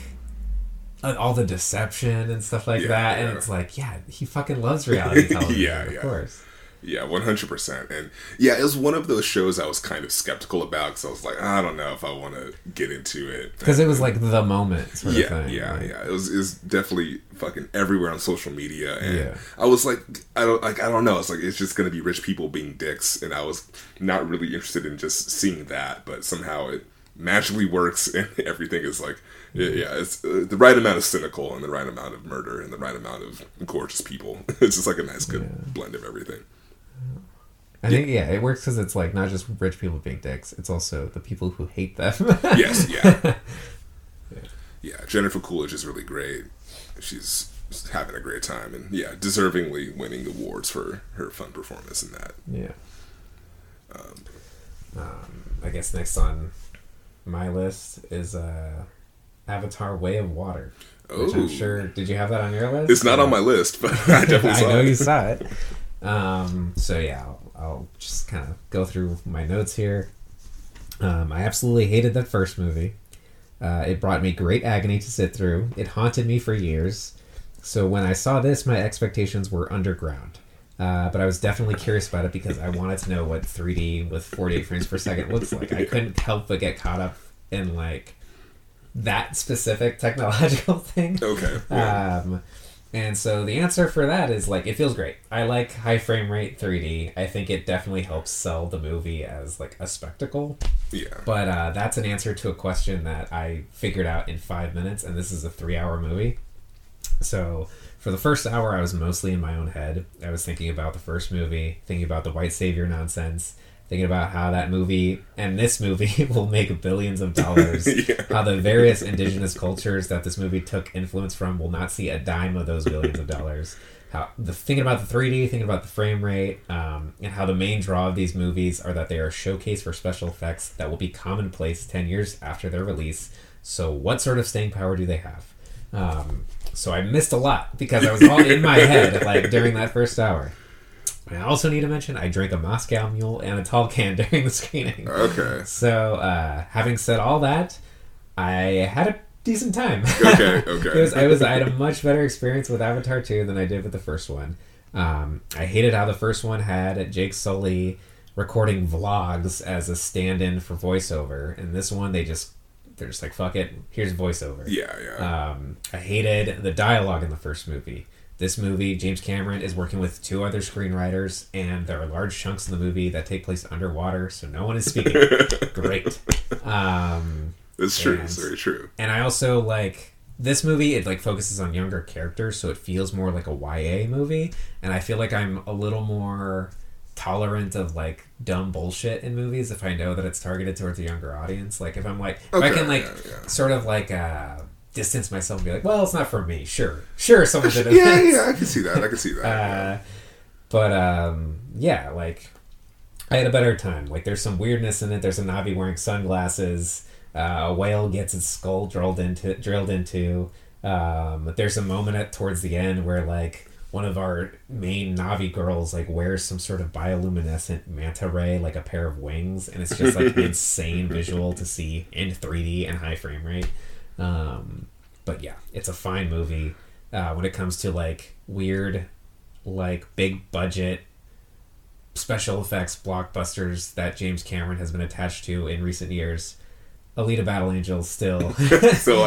uh, All the deception and stuff like Yeah, that, and yeah. it's like, yeah, he fucking loves reality [LAUGHS] television, Yeah, of yeah. course. Yeah, one hundred percent. And yeah, it was one of those shows I was kind of skeptical about because I was like, I don't know if I want to get into it because it was like the moment. Sort yeah, of thing, yeah, yeah. It was it was definitely fucking everywhere on social media, and Yeah. I was like, I don't like, I don't know. It's like it's just gonna be rich people being dicks, and I was not really interested in just seeing that, but somehow it magically works, [LAUGHS] and everything is like, yeah, yeah it's uh, the right amount of cynical and the right amount of murder and the right amount of gorgeous people. [LAUGHS] it's just like a nice, good blend of everything. I think yeah, it works because it's like not just rich people being dicks; it's also the people who hate them. Yes, yeah. [LAUGHS] yeah, Jennifer Coolidge is really great. She's having a great time and yeah, deservingly winning awards for her fun performance in that. Yeah. Um, I guess next on my list is uh, Avatar: Way of Water, which Oh. I'm sure. Did you have that on your list? It's not on my list, but [LAUGHS] I [LAUGHS] definitely I saw know it. you saw it. Um, so yeah, I'll, I'll just kind of go through my notes here. Um, I absolutely hated that first movie. Uh, it brought me great agony to sit through. It haunted me for years. So when I saw this, my expectations were underground. Uh, but I was definitely curious about it because I wanted to know what 3D with 48 frames per second looks like. I couldn't help but get caught up in like that specific technological [LAUGHS] thing. Okay. yeah. Um, and so the answer for that is like it feels great. I like high frame rate 3D. I think it definitely helps sell the movie as like a spectacle. yeah. But uh, that's an answer to a question that I figured out in five minutes, and this is a three-hour movie. So for the first hour, I was mostly in my own head. I was thinking about the first movie, thinking about the white savior nonsense, thinking about how that movie and this movie [LAUGHS] will make billions of dollars. [LAUGHS] Yeah. How the various indigenous cultures that this movie took influence from will not see a dime of those billions of dollars. How the thinking about the 3D, thinking about the frame rate, um, and how the main draw of these movies are that they are showcased for special effects that will be commonplace ten years after their release. So, what sort of staying power do they have? Um, so I missed a lot because I was all in my [LAUGHS] head like during that first hour. I also need to mention I drank a Moscow Mule and a tall can [LAUGHS] during the screening. Okay. So, uh, having said all that, I had a decent time. Okay, okay. [LAUGHS] was, I was I had a much better experience with Avatar 2 than I did with the first one. Um, I hated how the first one had Jake Sully recording vlogs as a stand-in for voiceover, and this one they just they're just like fuck it, here's voiceover. Yeah, yeah. Um, I hated the dialogue in the first movie. This movie, James Cameron is working with two other screenwriters, and there are large chunks in the movie that take place underwater, so no one is speaking. [LAUGHS] Great. Um, it's true. and- It's very true. and I also like this movie. It like focuses on younger characters, so it feels more like a YA movie. And I feel like I'm a little more tolerant of like dumb bullshit in movies if I know that it's targeted towards a younger audience. Like if I'm like if I can like yeah, yeah. sort of like uh distance myself and be like, well, it's not for me. Sure, sure, someone did it. [LAUGHS] Yeah, yeah, I can see that. I can see that. Uh, but um, yeah, like I had a better time. Like there's some weirdness in it. There's a Navi wearing sunglasses. Uh, a whale gets its skull drilled into drilled into. Um, there's a moment at towards the end where like one of our main Navi girls like wears some sort of bioluminescent manta ray, like a pair of wings, and it's just like [LAUGHS] insane visual to see in 3D and high frame rate. Um, but yeah, it's a fine movie. Uh, when it comes to like weird, like big budget special effects blockbusters that James Cameron has been attached to in recent years, Alita Battle Angel still.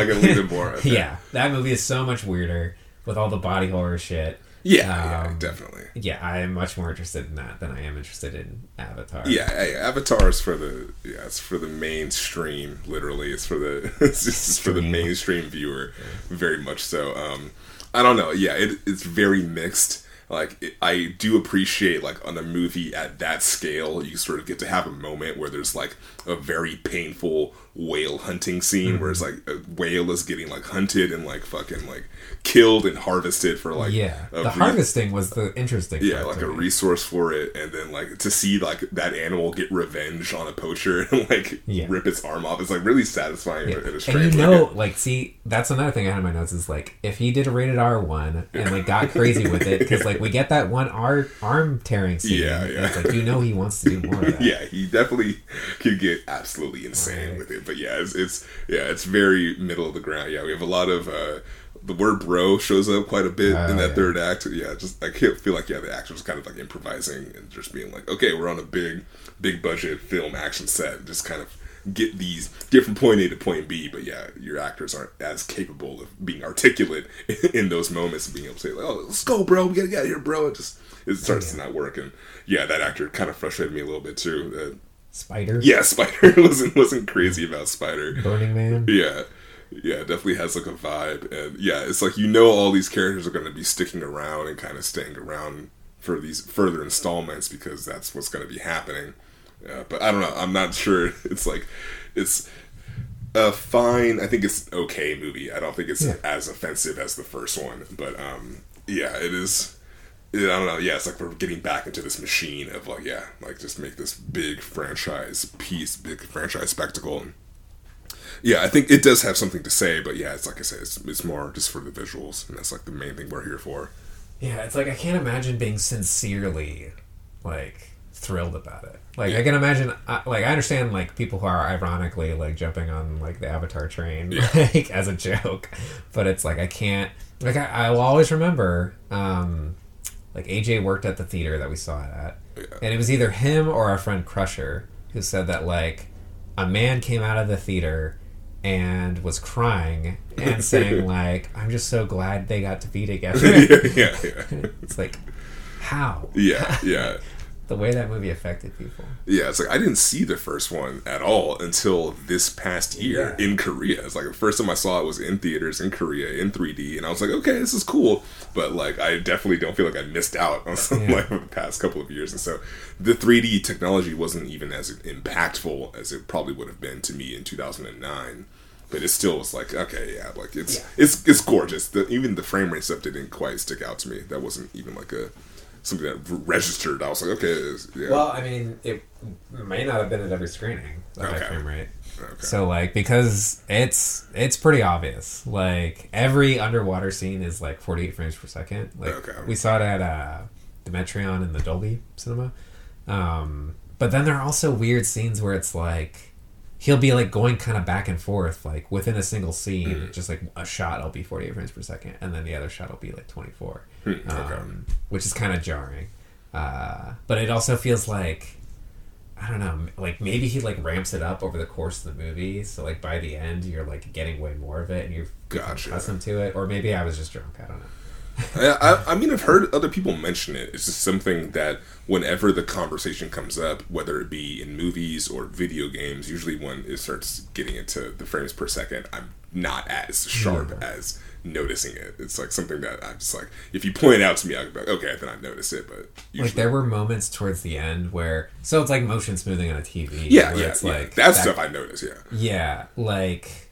can leave it more. okay. yeah, that movie is so much weirder with all the body horror shit. Yeah, yeah, Um, definitely. Yeah, I am much more interested in that than I am interested in Avatar. Yeah, hey, Avatar is for the yeah, it's for the mainstream. Literally, it's for the [LAUGHS] it's just for the mainstream viewer, very much so. Um, I don't know. Yeah, it, it's very mixed. Like it, I do appreciate like on a movie at that scale, you sort of get to have a moment where there's like a very painful whale hunting scene where it's mm-hmm. like a whale is getting like hunted and like fucking like killed and harvested for like yeah. The re- harvesting was the interesting. yeah, like a me. resource for it, and then like to see like that animal get revenge on a poacher [LAUGHS] and like Yeah. rip its arm off is like really satisfying Yeah. in a And you know, like, see, that's another thing I had in my notes is like, if he did a rated R one and like got crazy with it, because like we get that one ar- arm tearing [LAUGHS] scene, Yeah, yeah. it's like you know he wants to do more of [LAUGHS] that. yeah, he definitely could get absolutely insane Right. with it. But yeah, it's, it's yeah, it's very middle of the ground. Yeah, we have a lot of uh, the word "bro" shows up quite a bit Oh, in that yeah. third act. Yeah, just I can't feel like yeah, the actors kind of like improvising and just being like, okay, we're on a big, big budget film action set, and just kind of get these different point A to point B. But yeah, your actors aren't as capable of being articulate [LAUGHS] in those moments and being able to say like, oh, let's go, bro, we gotta get out of here, bro. It just it starts to not work, and yeah, that actor kind of frustrated me a little bit too. Uh, Spider. yeah, [LAUGHS] Spider wasn't wasn't crazy about Spider. Burning Man. Yeah. Yeah, definitely has like a vibe. And yeah, it's like you know all these characters are going to be sticking around and kind of staying around for these further installments because that's what's going to be happening. Yeah, but I don't know. I'm not [LAUGHS] sure. It's like, it's a fine, I think it's okay movie. I don't think it's Yeah. as offensive as the first one. But um, yeah, it is. I don't know. Yeah, it's like we're getting back into this machine of like, yeah, like just make this big franchise piece, big franchise spectacle. And yeah, I think it does have something to say, but yeah, it's like I said, it's, it's more just for the visuals, and that's like the main thing we're here for. Yeah, it's like I can't imagine being sincerely like thrilled about it. Like I can imagine, like I understand like people who are ironically like jumping on like the Avatar train [LAUGHS] like as a joke, but it's like I can't. Like I, I will always remember, um, like AJ worked at the theater that we saw it at, and it was either him or our friend Crusher who said that like a man came out of the theater and was crying and saying [LAUGHS] like I'm just so glad they got to be [LAUGHS] together. yeah, yeah, yeah, [LAUGHS] It's like, how? yeah, yeah. The way that movie affected people. Yeah, it's like I didn't see the first one at all until this past year Yeah. in Korea. It's like the first time I saw it was in theaters in Korea in 3D, and I was like, okay, this is cool. But like, I definitely don't feel like I missed out on [LAUGHS] something Yeah. like the past couple of years. And so the 3D technology wasn't even as impactful as it probably would have been to me in 2009. But it still was like, okay, yeah, like it's Yeah. it's it's gorgeous. The, even the frame rate stuff didn't quite stick out to me. That wasn't even like a something that registered. I was like, okay, yeah. Well, I mean, it may not have been at every screening Okay. high frame rate. Okay. So like because it's it's pretty obvious. Like every underwater scene is like 48 frames per second. Like Okay. we saw it at uh, the Metreon in the Dolby Cinema. Um, but then there are also weird scenes where it's like he'll be like going kind of back and forth like within a single scene Mm. just like a shot I'll be 48 frames per second and then the other shot will be like 24 Hmm, okay. um, which is kind of jarring uh, but it also feels like I don't know, like maybe he like ramps it up over the course of the movie, so like by the end you're like getting way more of it and you're Gotcha. accustomed to it, or maybe I was just drunk. I don't know. I, I, I mean, I've heard other people mention it. It's just something that whenever the conversation comes up, whether it be in movies or video games, usually when it starts getting into the frames per second, I'm not as sharp as noticing it. It's like something that I'm just like, if you point it out to me, I'll be like, okay, then I notice it. But usually, Like there were moments towards the end where, so it's like motion smoothing on a TV. yeah, yeah, it's yeah. like that, that- stuff I notice. Yeah, Yeah, like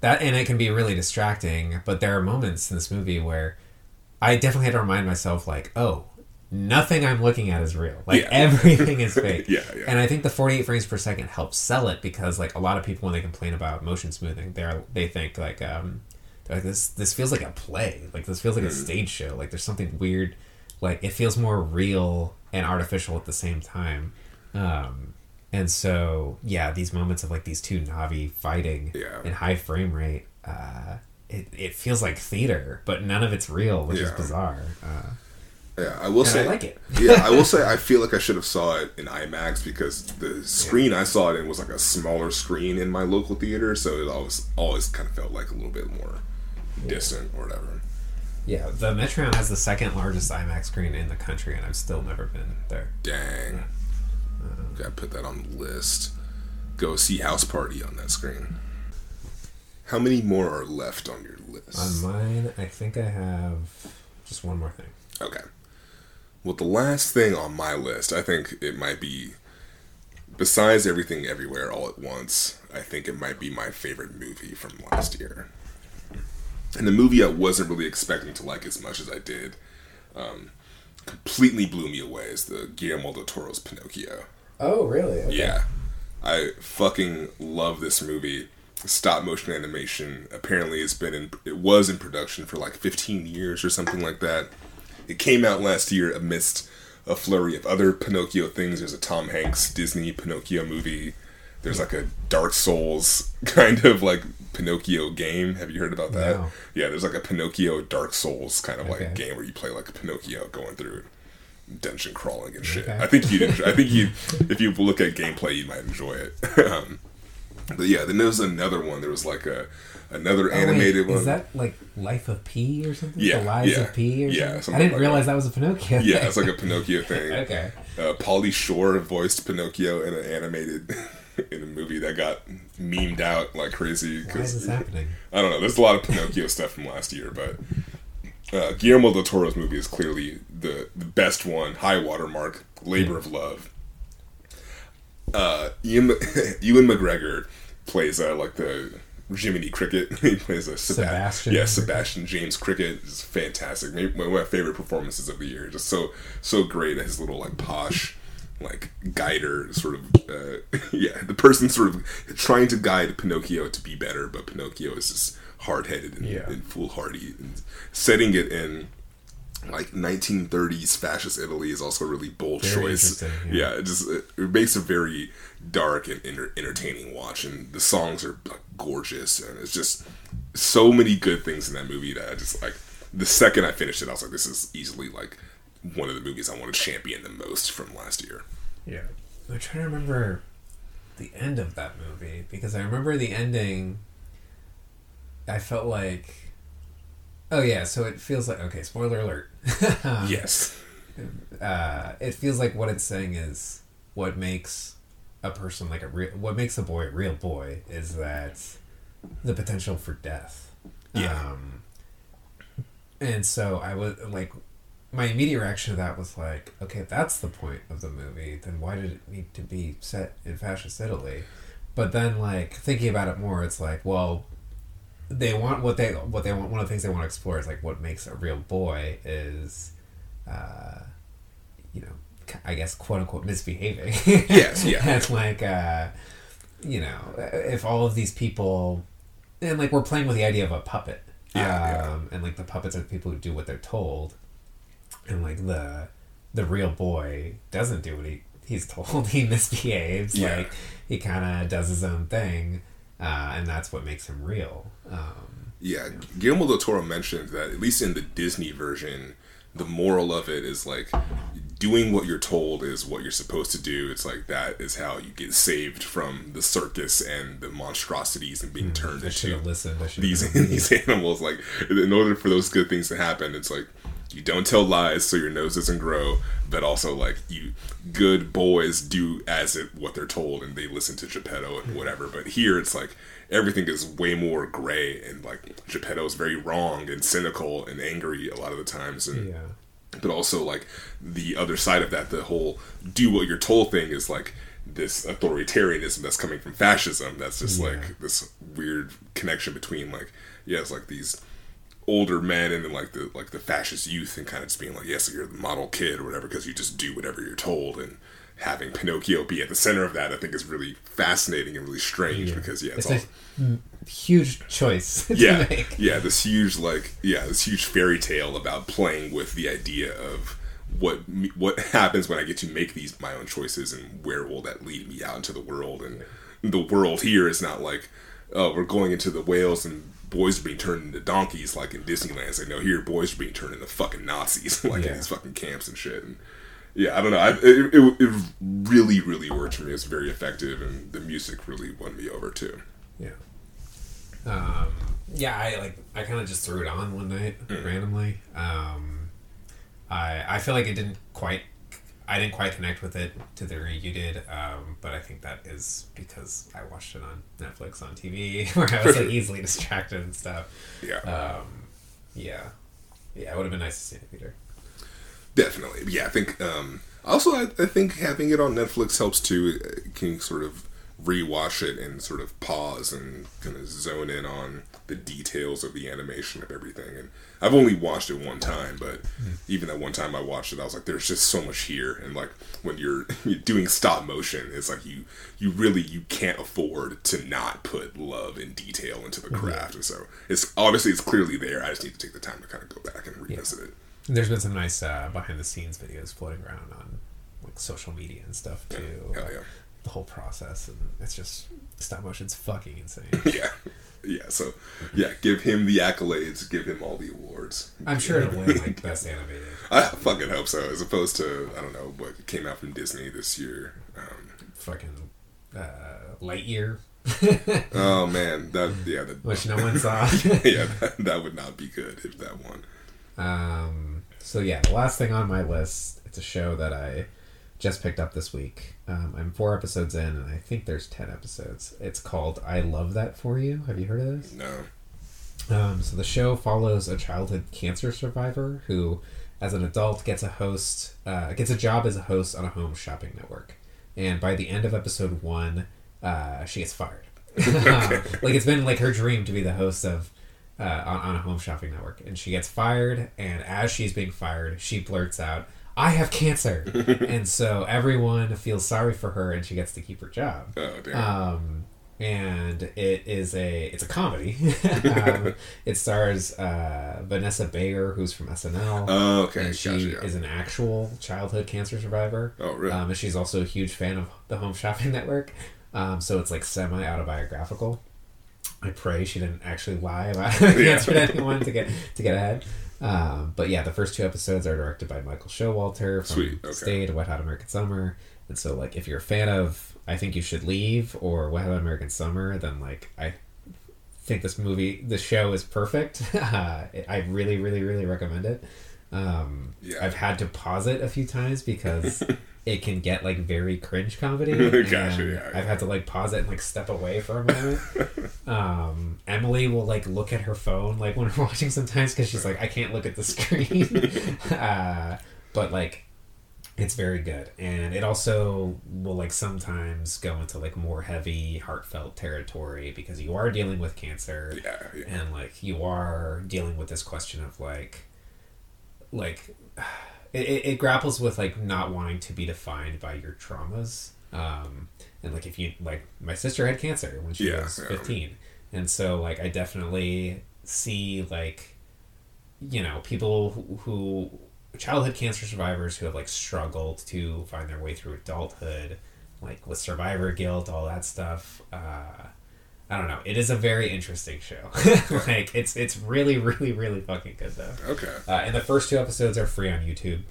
that, and it can be really distracting. But there are moments in this movie where I definitely had to remind myself, like, oh, nothing I'm looking at is real. Like Yeah. everything is [LAUGHS] fake. Yeah, yeah. And I think the 48 frames per second helps sell it because, like, a lot of people when they complain about motion smoothing, they are they think like, um, like this this feels like a play. Like this feels like Hmm. a stage show. Like there's something weird. Like it feels more real and artificial at the same time. Um, and so, yeah, these moments of like these two Navi fighting Yeah. in high frame rate, uh, it, it feels like theater, but none of it's real, which is bizarre. Uh, yeah. I will say, I like it. [LAUGHS] yeah, I will say I feel like I should have saw it in IMAX because the screen I saw it in was like a smaller screen in my local theater, so it always always kind of felt like a little bit more distant or whatever. Yeah, the Metreon has the second largest IMAX screen in the country, and I've still never been there. Dang, gotta put that on the list. Go see House Party on that screen. How many more are left on your list? On mine, I think I have just one more thing. Okay. Well, the last thing on my list, I think it might be, besides everything everywhere all at once, I think it might be my favorite movie from last year. And the movie I wasn't really expecting to like as much as I did, um, completely blew me away is the Guillermo del Toro's Pinocchio. Oh, really? Okay. Yeah. I fucking love this movie. Stop motion animation. Apparently it's been in it was in production for like 15 years or something like that. It came out last year amidst a flurry of other Pinocchio things. There's a Tom Hanks Disney Pinocchio movie. there's like a Dark Souls [LAUGHS] kind of like Pinocchio game. Have you heard about that? No. Yeah, there's like a Pinocchio Dark Souls kind of like game where you play like a Pinocchio going through dungeon crawling and shit. Okay. I think you'd enjoy, I think you [LAUGHS] if you look at gameplay you might enjoy it. [LAUGHS] um, but yeah, then there was another one. There was like a another Oh, wait, animated one. Is that like Life of P or something? Yeah, The Lives yeah, of P or yeah, something? I didn't like realize that. that was a Pinocchio. yeah, it's like a Pinocchio thing. [LAUGHS] okay. Uh, Pauly Shore voiced Pinocchio in an animated [LAUGHS] in a movie that got memed out like crazy. Why is this happening? I don't know. There's a lot of Pinocchio [LAUGHS] stuff from last year, but uh, Guillermo del Toro's movie is clearly the, the best one. High watermark, labor of love. Uh, Ian, Ewan McGregor plays uh, like the Jiminy Cricket. [LAUGHS] he plays a Seba- Sebastian Yeah, Sebastian James Cricket is fantastic. Maybe one of my favorite performances of the year. Just so so great at his little like posh like guider sort of uh, [LAUGHS] yeah the person sort of trying to guide Pinocchio to be better, but Pinocchio is just hard headed and, Yeah. and foolhardy. And setting it in like 1930s fascist Italy is also a really bold Very choice. Yeah, yeah. it just it makes a very dark and enter- entertaining watch, and the songs are like gorgeous, and it's just so many good things in that movie that I just like. The second I finished it, I was like, "This is easily like one of the movies I want to champion the most from last year." Yeah. I'm trying to remember the end of that movie because I remember the ending. I felt like. Oh, yeah, so it feels like. Okay, spoiler alert. [LAUGHS] Yes, uh, it feels like what it's saying is what makes a person like a real what makes a boy a real boy is that the potential for death Yeah. um, and so i was like my immediate reaction to that was like okay if that's the point of the movie then why did it need to be set in fascist italy but then like thinking about it more it's like well they want what they what they want one of the things they want to explore is like what makes a real boy is uh you know i guess quote unquote misbehaving. [LAUGHS] Yes, yeah. [LAUGHS] and like uh you know if all of these people and like we're playing with the idea of a puppet. Yeah, um and like the puppets are the people who do what they're told. And like the the real boy doesn't do what he he's told. [LAUGHS] He misbehaves. Yeah. like he kind of does his own thing uh, and that's what makes him real. Um, yeah. Guillermo del Toro mentioned that at least in the Disney version, the moral of it is like doing what you're told is what you're supposed to do. It's like that is how you get saved from the circus and the monstrosities and being turned i into have listened I these [LAUGHS] these animals. Like in order for those good things to happen, it's like you don't tell lies so your nose doesn't grow, but also like you good boys do as it what they're told and they listen to Geppetto and whatever. But here it's like everything is way more gray and like Geppetto is very wrong and cynical and angry a lot of the times and yeah but also like the other side of that the whole do what you're told thing is like this authoritarianism that's coming from fascism that's just Yeah. like this weird connection between like yeah it's like these older men and then like the like the fascist youth and kind of just being like yes you're the model kid or whatever because you just do whatever you're told and having Pinocchio be at the center of that I think is really fascinating and really strange because yeah it's, it's all a huge choice [LAUGHS] to yeah, make yeah, this huge like yeah, this huge fairy tale about playing with the idea of what what [LAUGHS] happens when I get to make these my own choices and where will that lead me out into the world and the world here is not like oh we're going into the whales and boys are being turned into donkeys like in Disneyland. It's like no, here boys are being turned into fucking Nazis [LAUGHS] like Yeah. in these fucking camps and shit. And yeah, I don't know. I, it, it, it really really worked for me. It's very effective and the music really won me over too. Yeah. Um, yeah, I like I kind of just threw it on one night randomly. Um, I I feel like it didn't quite I didn't quite connect with it to the degree you did. Um, but I think that is because I watched it on Netflix on TV [LAUGHS] where I was like [LAUGHS] easily distracted and stuff. Yeah. Um, yeah, yeah, it would have been nice to see it in the theater. Definitely, yeah. I think um, also I, I think having it on Netflix helps too. It can sort of rewatch it and sort of pause and kind of zone in on the details of the animation of everything. And I've only watched it one time, but even that one time I watched it, I was like, "There's just so much here." And like when you're, [LAUGHS] you're doing stop motion, it's like you you really you can't afford to not put love and detail into the craft. And so it's obviously it's clearly there. I just need to take the time to kind of go back and revisit it. There's been some nice uh, behind the scenes videos floating around on like social media and stuff too. Hell yeah. the whole process, and it's just stop motion's fucking insane. [LAUGHS] yeah, yeah. So yeah, give him the accolades. Give him all the awards. I'm sure it'll win like best animated. [LAUGHS] I fucking hope so. As opposed to I don't know what came out from Disney this year. Um, fucking uh, Lightyear. [LAUGHS] oh man, that yeah, that, which no one saw. yeah, that, that would not be good if that won. Um. So yeah, the last thing on my list, it's a show that I just picked up this week. Um, I'm four episodes in, and I think there's ten episodes. It's called "I Love That for You." Have you heard of this? No. Um, so the show follows a childhood cancer survivor who, as an adult, gets a host, uh, gets a job as a host on a home shopping network, and by the end of episode one, uh, she gets fired. [LAUGHS] [LAUGHS] um, like it's been like her dream to be the host of uh, on, on a home shopping network, and she gets fired. And as she's being fired, she blurts out, "I have cancer," [LAUGHS] and so everyone feels sorry for her, and she gets to keep her job. Oh damn. Um, and it is a it's a comedy. [LAUGHS] [LAUGHS] um, it stars uh, Vanessa Bayer, who's from SNL. oh okay. and she gotcha, yeah. is an actual childhood cancer survivor. Oh really? Um, and she's also a huge fan of the Home Shopping Network. Um, so it's like semi autobiographical. I pray she didn't actually lie about [LAUGHS] [LAUGHS] cancer to anyone to get to get ahead. Um, but yeah, the first two episodes are directed by Michael Showalter from Sweet, okay. State, Wet Hot American Summer. And so like if you're a fan of I Think You Should Leave or Wet Hot American Summer, then like I think this movie, this show is perfect. [LAUGHS] Uh, I really, really, really recommend it. Um, Yeah. I've had to pause it a few times because it can get like very cringe comedy. [LAUGHS] Gotcha, and yeah, I've had to like pause it and like step away for a moment. [LAUGHS] um, Emily will like look at her phone like when [LAUGHS] we're watching sometimes because she's like, I can't look at the screen. uh, but like, it's very good, and it also will like sometimes go into like more heavy, heartfelt territory because you are dealing with cancer yeah, yeah. and like you are dealing with this question of like like it, it it grapples with like not wanting to be defined by your traumas. Um and like if you like my sister had cancer when she Yeah, was yeah. 15 and so like i definitely see like you know people who, who childhood cancer survivors who have like struggled to find their way through adulthood like with survivor guilt all that stuff. Uh I don't know. It is a very interesting show. [LAUGHS] like it's it's really really really fucking good though. Okay. Uh, and the first two episodes are free on YouTube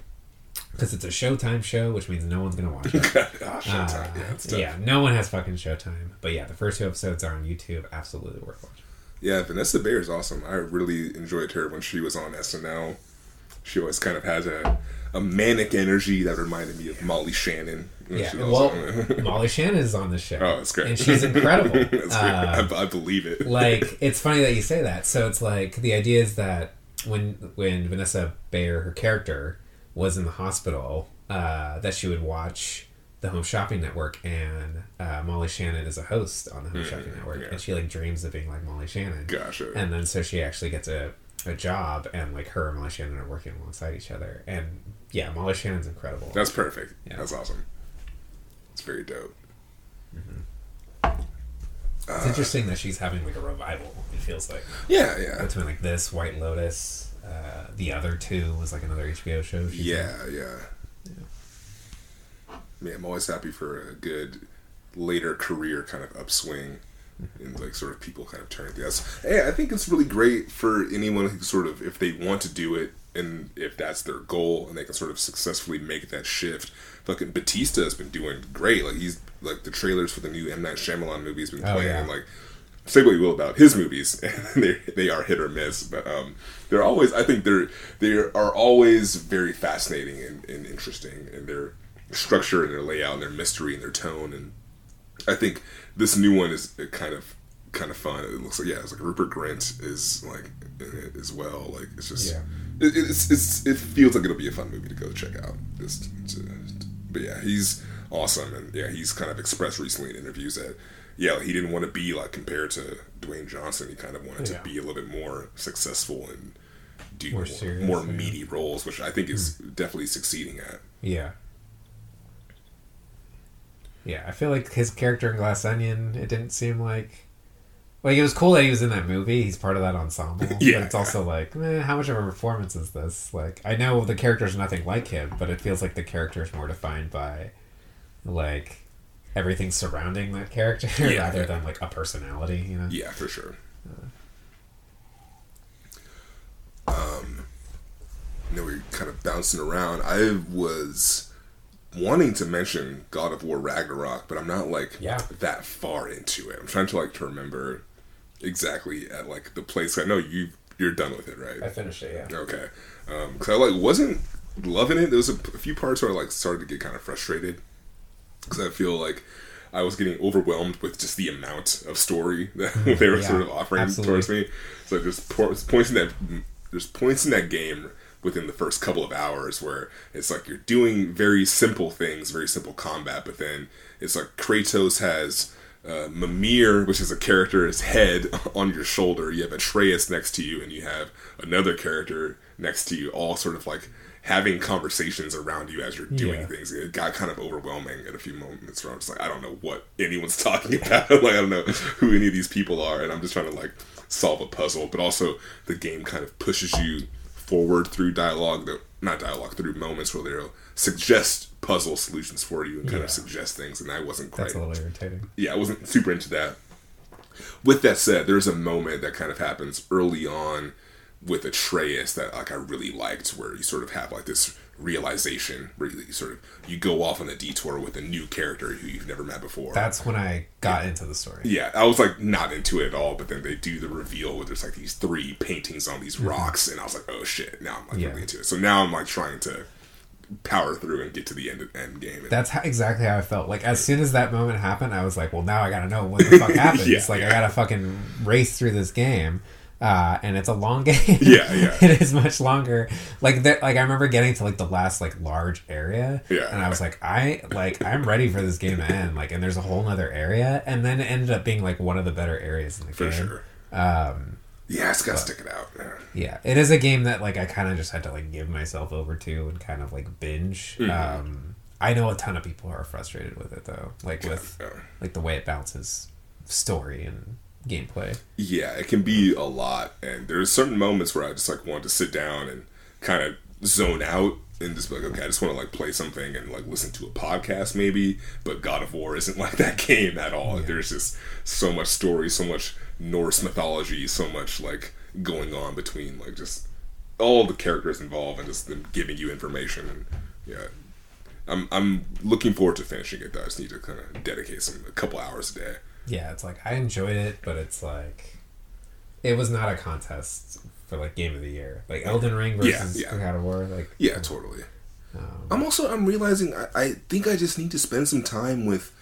because it's a Showtime show, which means no one's gonna watch it. [LAUGHS] ah, Showtime. Uh, yeah, yeah, no one has fucking Showtime. But yeah, the first two episodes are on YouTube. Absolutely worth watching. Yeah, Vanessa Bayer is awesome. I really enjoyed her when she was on SNL. She always kind of has a, a manic energy that reminded me of Molly Shannon. Yeah, well, [LAUGHS] Molly Shannon is on this show. oh, that's great. and she's incredible. [LAUGHS] Uh, great. I, I believe it. like [LAUGHS] it's funny that you say that. So it's like the idea is that when when Vanessa Bayer, her character, was in the hospital, uh, that she would watch the Home Shopping Network, and uh, Molly Shannon is a host on the Home Shopping Network, Mm, yeah. and she like dreams of being like Molly Shannon. Gotcha. And then so she actually gets a, a job, and like her and Molly Shannon are working alongside each other, and yeah, Molly Shannon's incredible. That's perfect. Yeah. That's awesome. It's very dope. Mm-hmm. it's uh, interesting that she's having like a revival. It feels like Yeah, yeah. between like this White Lotus, uh, the other two was like another HBO show. Yeah, yeah. Yeah, I'm always happy for a good later career kind of upswing mm-hmm. and like sort of people kind of turning yes. Hey, I think it's really great for anyone who sort of if they want to do it and if that's their goal and they can sort of successfully make that shift. Fucking Batista has been doing great. Like he's like the trailers for the new M Night Shyamalan movie has been Oh, playing yeah. and like say what you will about his movies, [LAUGHS] they they are hit or miss, but um, they're always. I think they're they are always very fascinating and, and interesting in their structure and their layout and their mystery and their tone. And I think this new one is kind of kind of fun. It looks like yeah, it's like Rupert Grint is like in it as well. Like it's just Yeah. It, it's it's it feels like it'll be a fun movie to go check out. Just to, but yeah, he's awesome, and yeah, he's kind of expressed recently in interviews that yeah, he didn't want to be like compared to Dwayne Johnson. He kind of wanted Yeah. to be a little bit more successful and do More more, serious, more yeah. Hmm. meaty roles, which I think is definitely succeeding at. Yeah. Yeah, I feel like his character in Glass Onion, it didn't seem like. Like, it was cool that he was in that movie. He's part of that ensemble. [LAUGHS] Yeah. But it's also like, eh, how much of a performance is this? Like, I know the character's nothing like him, but it feels like the character is more defined by, like, everything surrounding that character [LAUGHS] Yeah. rather than like a personality. You know. Yeah, for sure. Um, you know, we're kind of bouncing around. I was wanting to mention God of War Ragnarok, but I'm not like Yeah. that far into it. I'm trying to like to remember exactly at like the place. I know you you're done with it, right? I finished it. Yeah. Okay. Um 'cause I like wasn't loving it. There was a, a few parts where I like started to get kind of frustrated because I feel like I was getting overwhelmed with just the amount of story [LAUGHS] that they were Yeah, sort of offering absolutely. towards me. So there's points in that there's points in that game within the first couple of hours where it's like you're doing very simple things, very simple combat, but then it's like Kratos has uh, Mimir, which is a character's head [LAUGHS] on your shoulder. You have Atreus next to you, and you have another character next to you, all sort of like having conversations around you as you're doing Yeah. things. It got kind of overwhelming at a few moments where I'm just like, I don't know what anyone's [LAUGHS] talking about. [LAUGHS] like, I don't know who any of these people are, and I'm just trying to like solve a puzzle. But also, the game kind of pushes you forward through dialogue, that not dialogue, through moments where they'll suggest puzzle solutions for you and kind Yeah. of suggest things. And I wasn't quite That's a little irritating. yeah, I wasn't super into that. With that said, there's a moment that kind of happens early on with Atreus that like I really liked, where you sort of have like this realization where you sort of you go off on a detour with a new character who you've never met before. That's when I got into the story. yeah, I was like not into it at all, but then they do the reveal where there's like these three paintings on these mm-hmm. rocks, and I was like, oh shit, now I'm like Yeah. really into it. So now I'm like trying to power through and get to the end of end game. And- That's how, exactly how I felt. Like as soon as that moment happened, I was like, "Well, now I gotta know what the fuck [LAUGHS] happens. Yeah, like yeah. I gotta fucking race through this game." Uh, and it's a long [LAUGHS] game. Yeah, yeah. [LAUGHS] it is much longer. Like that. Like I remember getting to like the last like large area. Yeah. And I was like, I like I'm ready for this game to end. Like, and there's a whole other area, and then it ended up being like one of the better areas in the for game. sure. Um, Yeah, it's gotta stick it out. Yeah. yeah, it is a game that like I kind of just had to like give myself over to and kind of like binge. Mm-hmm. Um, I know a ton of people are frustrated with it though, like with Yeah. like the way it bounces story and gameplay. Yeah, it can be a lot, and there's certain moments where I just like want to sit down and kind of zone out and just be like, okay, I just want to like play something and like listen to a podcast maybe. But God of War isn't [LAUGHS] like that game at all. There's just so much story, so much Norse mythology, so much like going on between like just all the characters involved and just them giving you information and yeah. I'm I'm looking forward to finishing it though. I just need to kind of dedicate some a couple hours a day. Yeah, it's like I enjoyed it, but it's like it was not a contest for like game of the year, like Elden Ring versus yeah. God of War. Like Yeah, totally. um, I'm also I'm realizing I, I think I just need to spend some time with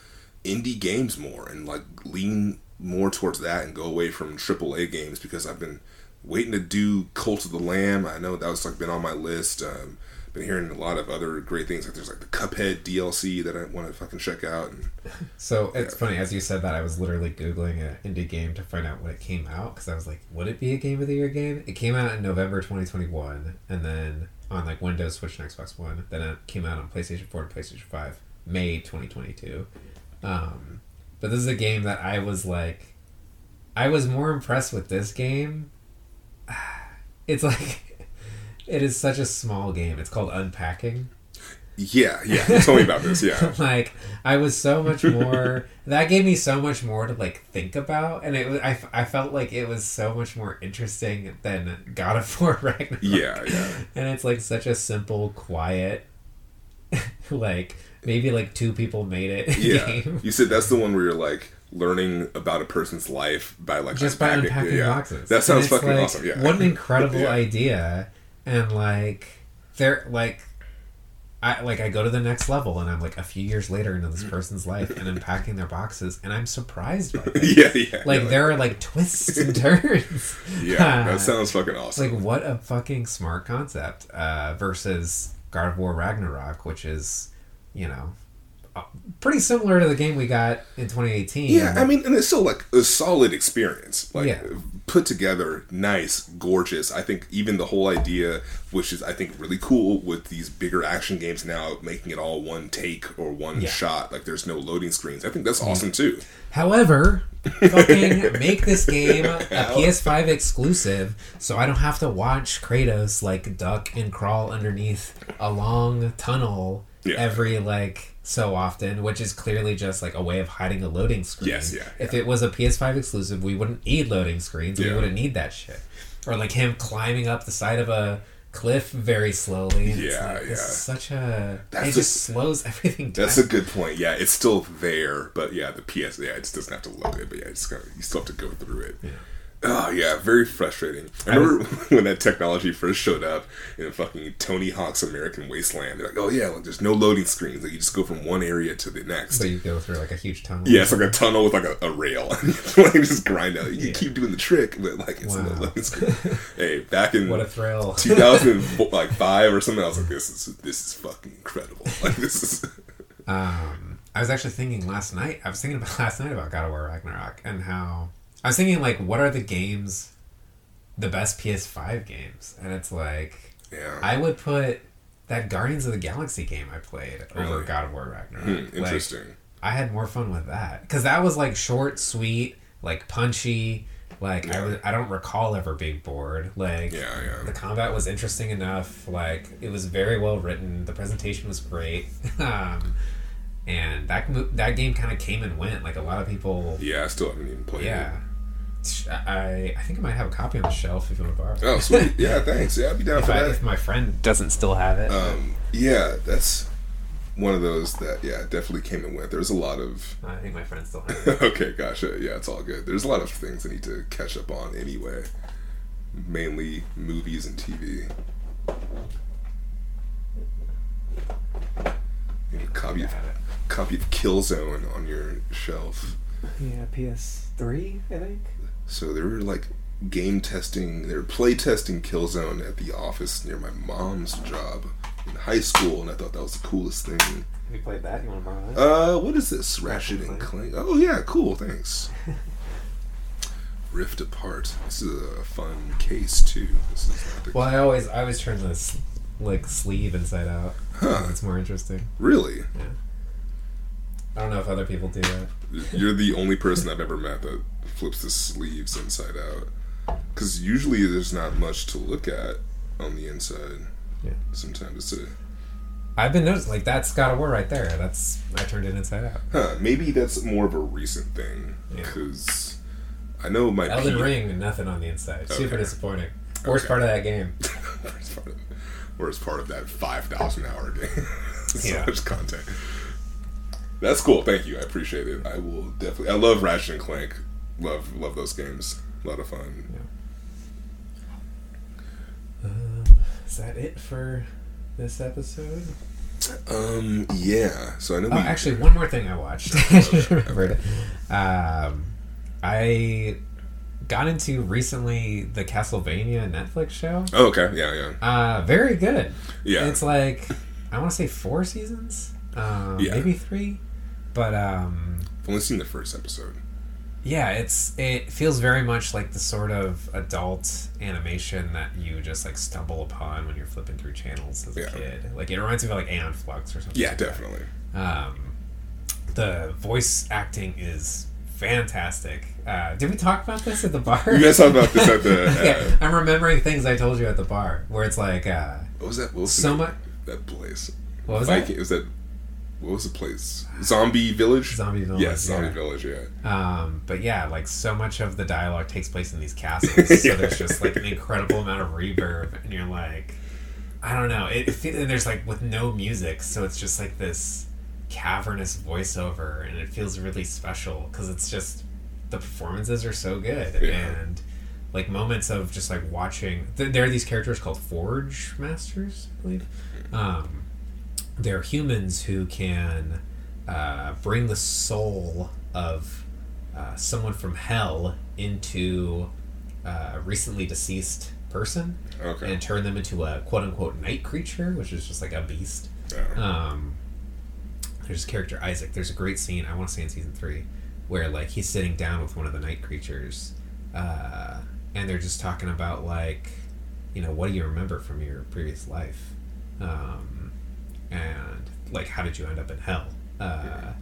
indie games more and like lean more towards that and go away from AAA games because I've been waiting to do Cult of the Lamb. I know that was like been on my list. Um, been hearing a lot of other great things like there's like the Cuphead DLC that I want to fucking check out. And [LAUGHS] So it's funny as you said that I was literally googling an indie game to find out when it came out because I was like, would it be a game of the year game? It came out in November 2021, and then on like Windows, Switch, and Xbox One. Then it came out on PlayStation 4 and PlayStation 5, May 2022. Um, but this is a game that I was like, I was more impressed with this game. [SIGHS] It's like, [LAUGHS] it is such a small game. It's called Unpacking yeah, yeah, tell me about this. Yeah, [LAUGHS] like I was so much more that gave me so much more to like think about and it was I, I felt like it was so much more interesting than God of War [LAUGHS] Ragnarok yeah, yeah. and it's like such a simple quiet like maybe like two people made it Yeah, game you said that's the one where you're like learning about a person's life by like just by unpacking- unpacking yeah. boxes That sounds fucking like, awesome. Yeah, what an [LAUGHS] incredible Yeah. idea and like they're like I like I go to the next level and I'm like a few years later into this person's life and unpacking their boxes and I'm surprised by [LAUGHS] it. yeah, yeah. Like yeah, there are like twists and [LAUGHS] turns. yeah, that sounds fucking awesome. like what a fucking smart concept uh, versus God of War Ragnarok, which is you know uh, pretty similar to the game we got in 2018. Yeah, I mean, and it's still like a solid experience. Like Yeah. put together, nice, gorgeous. I think even the whole idea, which is I think really cool with these bigger action games now, making it all one take or one Yeah. shot. Like there's no loading screens. I think that's awesome too. However, [LAUGHS] fucking make this game a [LAUGHS] PS5 exclusive so I don't have to watch Kratos like duck and crawl underneath a long tunnel Yeah. every like so often, which is clearly just like a way of hiding a loading screen. Yes, yeah, If yeah. it was a PS5 exclusive, we wouldn't need loading screens. We wouldn't need that shit. Or like him climbing up the side of a cliff very slowly. Yeah, like, yeah. such a. That's it a- just slows everything down. That's a good point. Yeah, it's still there, but yeah, the PS, yeah, it just doesn't have to load it, but yeah, it's gonna, you still have to go through it. Yeah. Oh yeah, very frustrating. I remember [LAUGHS] when that technology first showed up in fucking Tony Hawk's American Wasteland. They're like, oh yeah, like there's no loading screens. Like you just go from one area to the next. So you go through like a huge tunnel. yeah, it's like a tunnel with like a, a rail. [LAUGHS] like just grind out. You Yeah. keep doing the trick, but like it's Wow. no loading screen. [LAUGHS] hey, back in What a thrill. 2000 like five or something, I was like, this is this is fucking incredible. Like this is. Um, I was actually thinking last night. I was thinking about last night about God of War Ragnarok and how I was thinking like, what are the games, the best PS5 games? And it's like Yeah. I would put that Guardians of the Galaxy game I played over Really? God of War Ragnarok. Hmm, Like, interesting. I had more fun with that because that was like short, sweet, like punchy. Like I was, I don't recall ever being bored. Like yeah, yeah. the combat was interesting enough. Like it was very well written. The presentation was great. [LAUGHS] um, and that that game kind of came and went. Like a lot of people. Yeah, I still haven't even played it. Yeah. I I think I might have a copy on the shelf if you want to borrow. it. Oh, sweet. Yeah, thanks. Yeah, I'd be down if, for I, that. if my friend [LAUGHS] doesn't still have it. Um, yeah, that's one of those that yeah definitely came and went. There's a lot of I think my friend still has [LAUGHS] it. okay, gotcha. Yeah, it's all good. There's a lot of things I need to catch up on anyway. Mainly movies and TV. You know, copy of, Have it. copy of Killzone on your shelf. Yeah, PS3, I think. So they were like game testing, they were play testing Killzone at the office near my mom's job in high school, and I thought that was the coolest thing. Have you played that? You want to borrow that? Uh, what is this? Ratchet and Clank. Oh yeah, cool. Thanks. [LAUGHS] Rift apart. This is a fun case too. This is the well, I always I always turn this like sleeve inside out. Huh. It's more interesting. really. I don't know if other people do that. You're the only person I've ever met that flips the sleeves inside out. Because usually there's not much to look at on the inside. Yeah. Sometimes it's a I've been noticing like that's got a War right there. That's I turned it inside out. Huh, maybe that's more of a recent thing. Yeah. Because I know my Elden P- Ring, nothing on the inside. Super disappointing. Worst Okay. part of that game. [LAUGHS] worst, part of, where's part of that 5,000 hour game? [LAUGHS] so Yeah. much content. That's cool. Thank you. I appreciate it. I will definitely. I love Ratchet and Clank. Love love those games. A lot of fun. Um, is that it for this episode? Um. Yeah. So I know. Oh, we, actually, one more thing I watched. [LAUGHS] [LAUGHS] Remembered. Um, I got into recently the Castlevania Netflix show. Oh, okay. Yeah. Yeah. Uh, very good. Yeah. It's like I want to say four seasons, um, Yeah. maybe three, but um, I've only seen the first episode. yeah, it's it feels very much like the sort of adult animation that you just like stumble upon when you're flipping through channels as a Yeah. kid. Like it reminds me of like Aeon Flux or something. Yeah, like that. definitely. Um, the voice acting is fantastic. Uh, did we talk about this at the bar? You guys talked about this at the. [LAUGHS] Uh, yeah, I'm remembering things I told you at the bar where it's like uh, What was that? The so much. That place. What was Viking. Was that? What was the place? Zombie Village. Zombie Village, Yes, Zombie. Village. Yeah. Um, but yeah, like so much of the dialogue takes place in these castles, so [LAUGHS] there's just like an incredible amount of reverb, and you're like, I don't know. It, fe- and there's like with no music, so it's just like this cavernous voiceover, and it feels really special because it's just the performances are so good, Yeah. and like moments of just like watching. Th- there are these characters called Forge Masters, I believe. Um, they're humans who can uh, bring the soul of uh, someone from hell into uh, a recently deceased person Okay. and turn them into a quote unquote night creature, which is just like a beast. Um, there's this character Isaac. There's a great scene I want to say in season three where like he's sitting down with one of the night creatures, uh, and they're just talking about like, you know, what do you remember from your previous life, um, and like how did you end up in hell? Uh,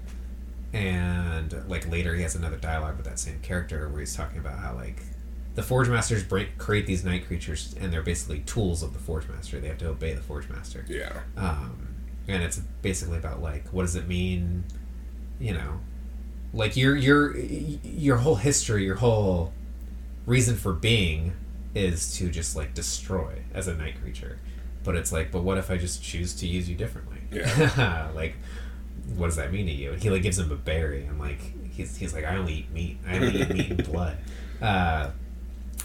and like later he has another dialogue with that same character where he's talking about how like the forge masters break, create these night creatures and they're basically tools of the forge master they have to obey the forge master yeah. um, and it's basically about like what does it mean, you know, like your your your whole history, your whole reason for being is to just like destroy as a night creature. But it's like, but what if I just choose to use you differently? Yeah. [LAUGHS] like, what does that mean to you? And he like gives him a berry, and like he's he's like, I only eat meat. I only eat meat and [LAUGHS] blood. Uh,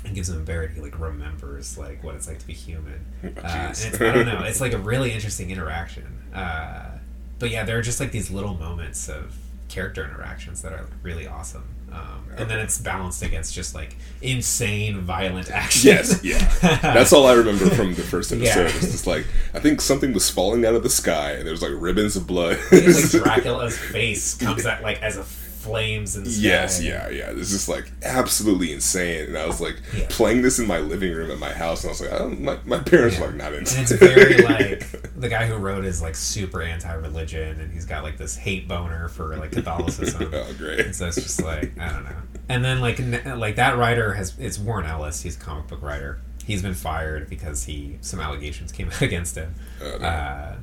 and gives him a berry. He like remembers like what it's like to be human. Uh, and it's, I don't know. [LAUGHS] It's like a really interesting interaction. Uh, but yeah, there are just like these little moments of character interactions that are really awesome. Um, and then it's balanced against just like insane violent action. Yes, yeah. [LAUGHS] That's all I remember from the first episode. Yeah. It's just like I think something was falling out of the sky, and there was like ribbons of blood. It's like [LAUGHS] Dracula's face comes out like as a flames and Yes, yeah, yeah. This is like absolutely insane. And I was like Yeah. playing this in my living room at my house, and I was like, I don't, my, my parents are like not into And it's it. very [LAUGHS] like the guy who wrote is like super anti-religion, and he's got like this hate boner for like Catholicism. [LAUGHS] oh, great. And so it's just like I don't know. And then like n- like that writer has it's Warren Ellis. He's a comic book writer. He's been fired because he some allegations came out [LAUGHS] against him. Oh, no. Uh,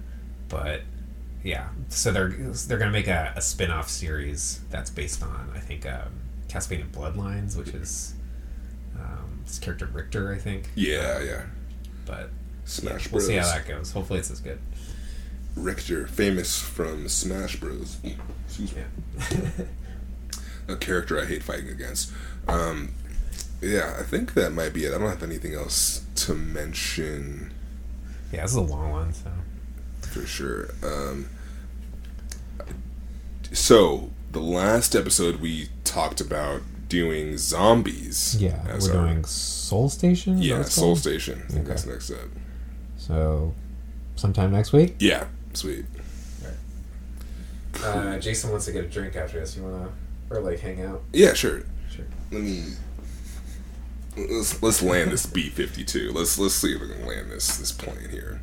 but yeah, so they're they're gonna make a, a spin-off series that's based on I think um, Castlevania Bloodlines, which is um, this character Richter, I think. Yeah, yeah. But Smash we'll Bros. see how that goes. Hopefully, it's as good. Richter, famous from Smash Bros. Excuse me. Yeah. [LAUGHS] A character I hate fighting against. Um, yeah, I think that might be it. I don't have anything else to mention yeah, this is a long one, so for sure. Um, so the last episode we talked about doing zombies. yeah, as we're our- doing Soul Station. yeah Soul called? Station. I think Okay. that's next up. So, sometime next week. Yeah, sweet. Uh, Jason wants to get a drink after this. You wanna or like hang out? Yeah, sure. Sure. Let me. Let's let's land this B fifty two. Let's let's see if we can land this this plane here,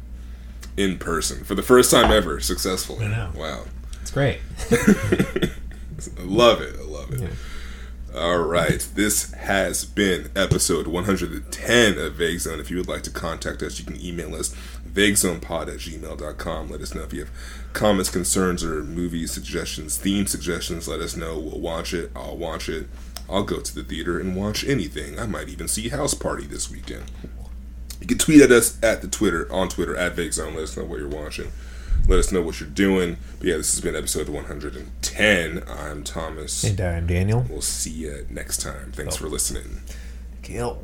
in person for the first time ever, successfully. I know. Wow. It's great. [LAUGHS] I love it. I love it. Yeah. All right. This has been episode 110 of Vague Zone. If you would like to contact us, you can email us vaguezonepod at gmail.com. Let us know if you have comments, concerns, or movie suggestions, theme suggestions. Let us know. We'll watch it. I'll watch it. I'll go to the theater and watch anything. I might even see House Party this weekend. You can tweet at us at the Twitter on Twitter at Vague Zone. Let us know what you're watching. Let us know what you're doing. But yeah, this has been episode 110. I'm Thomas. And I'm Daniel. We'll see you next time. Thanks oh. for listening. Kill.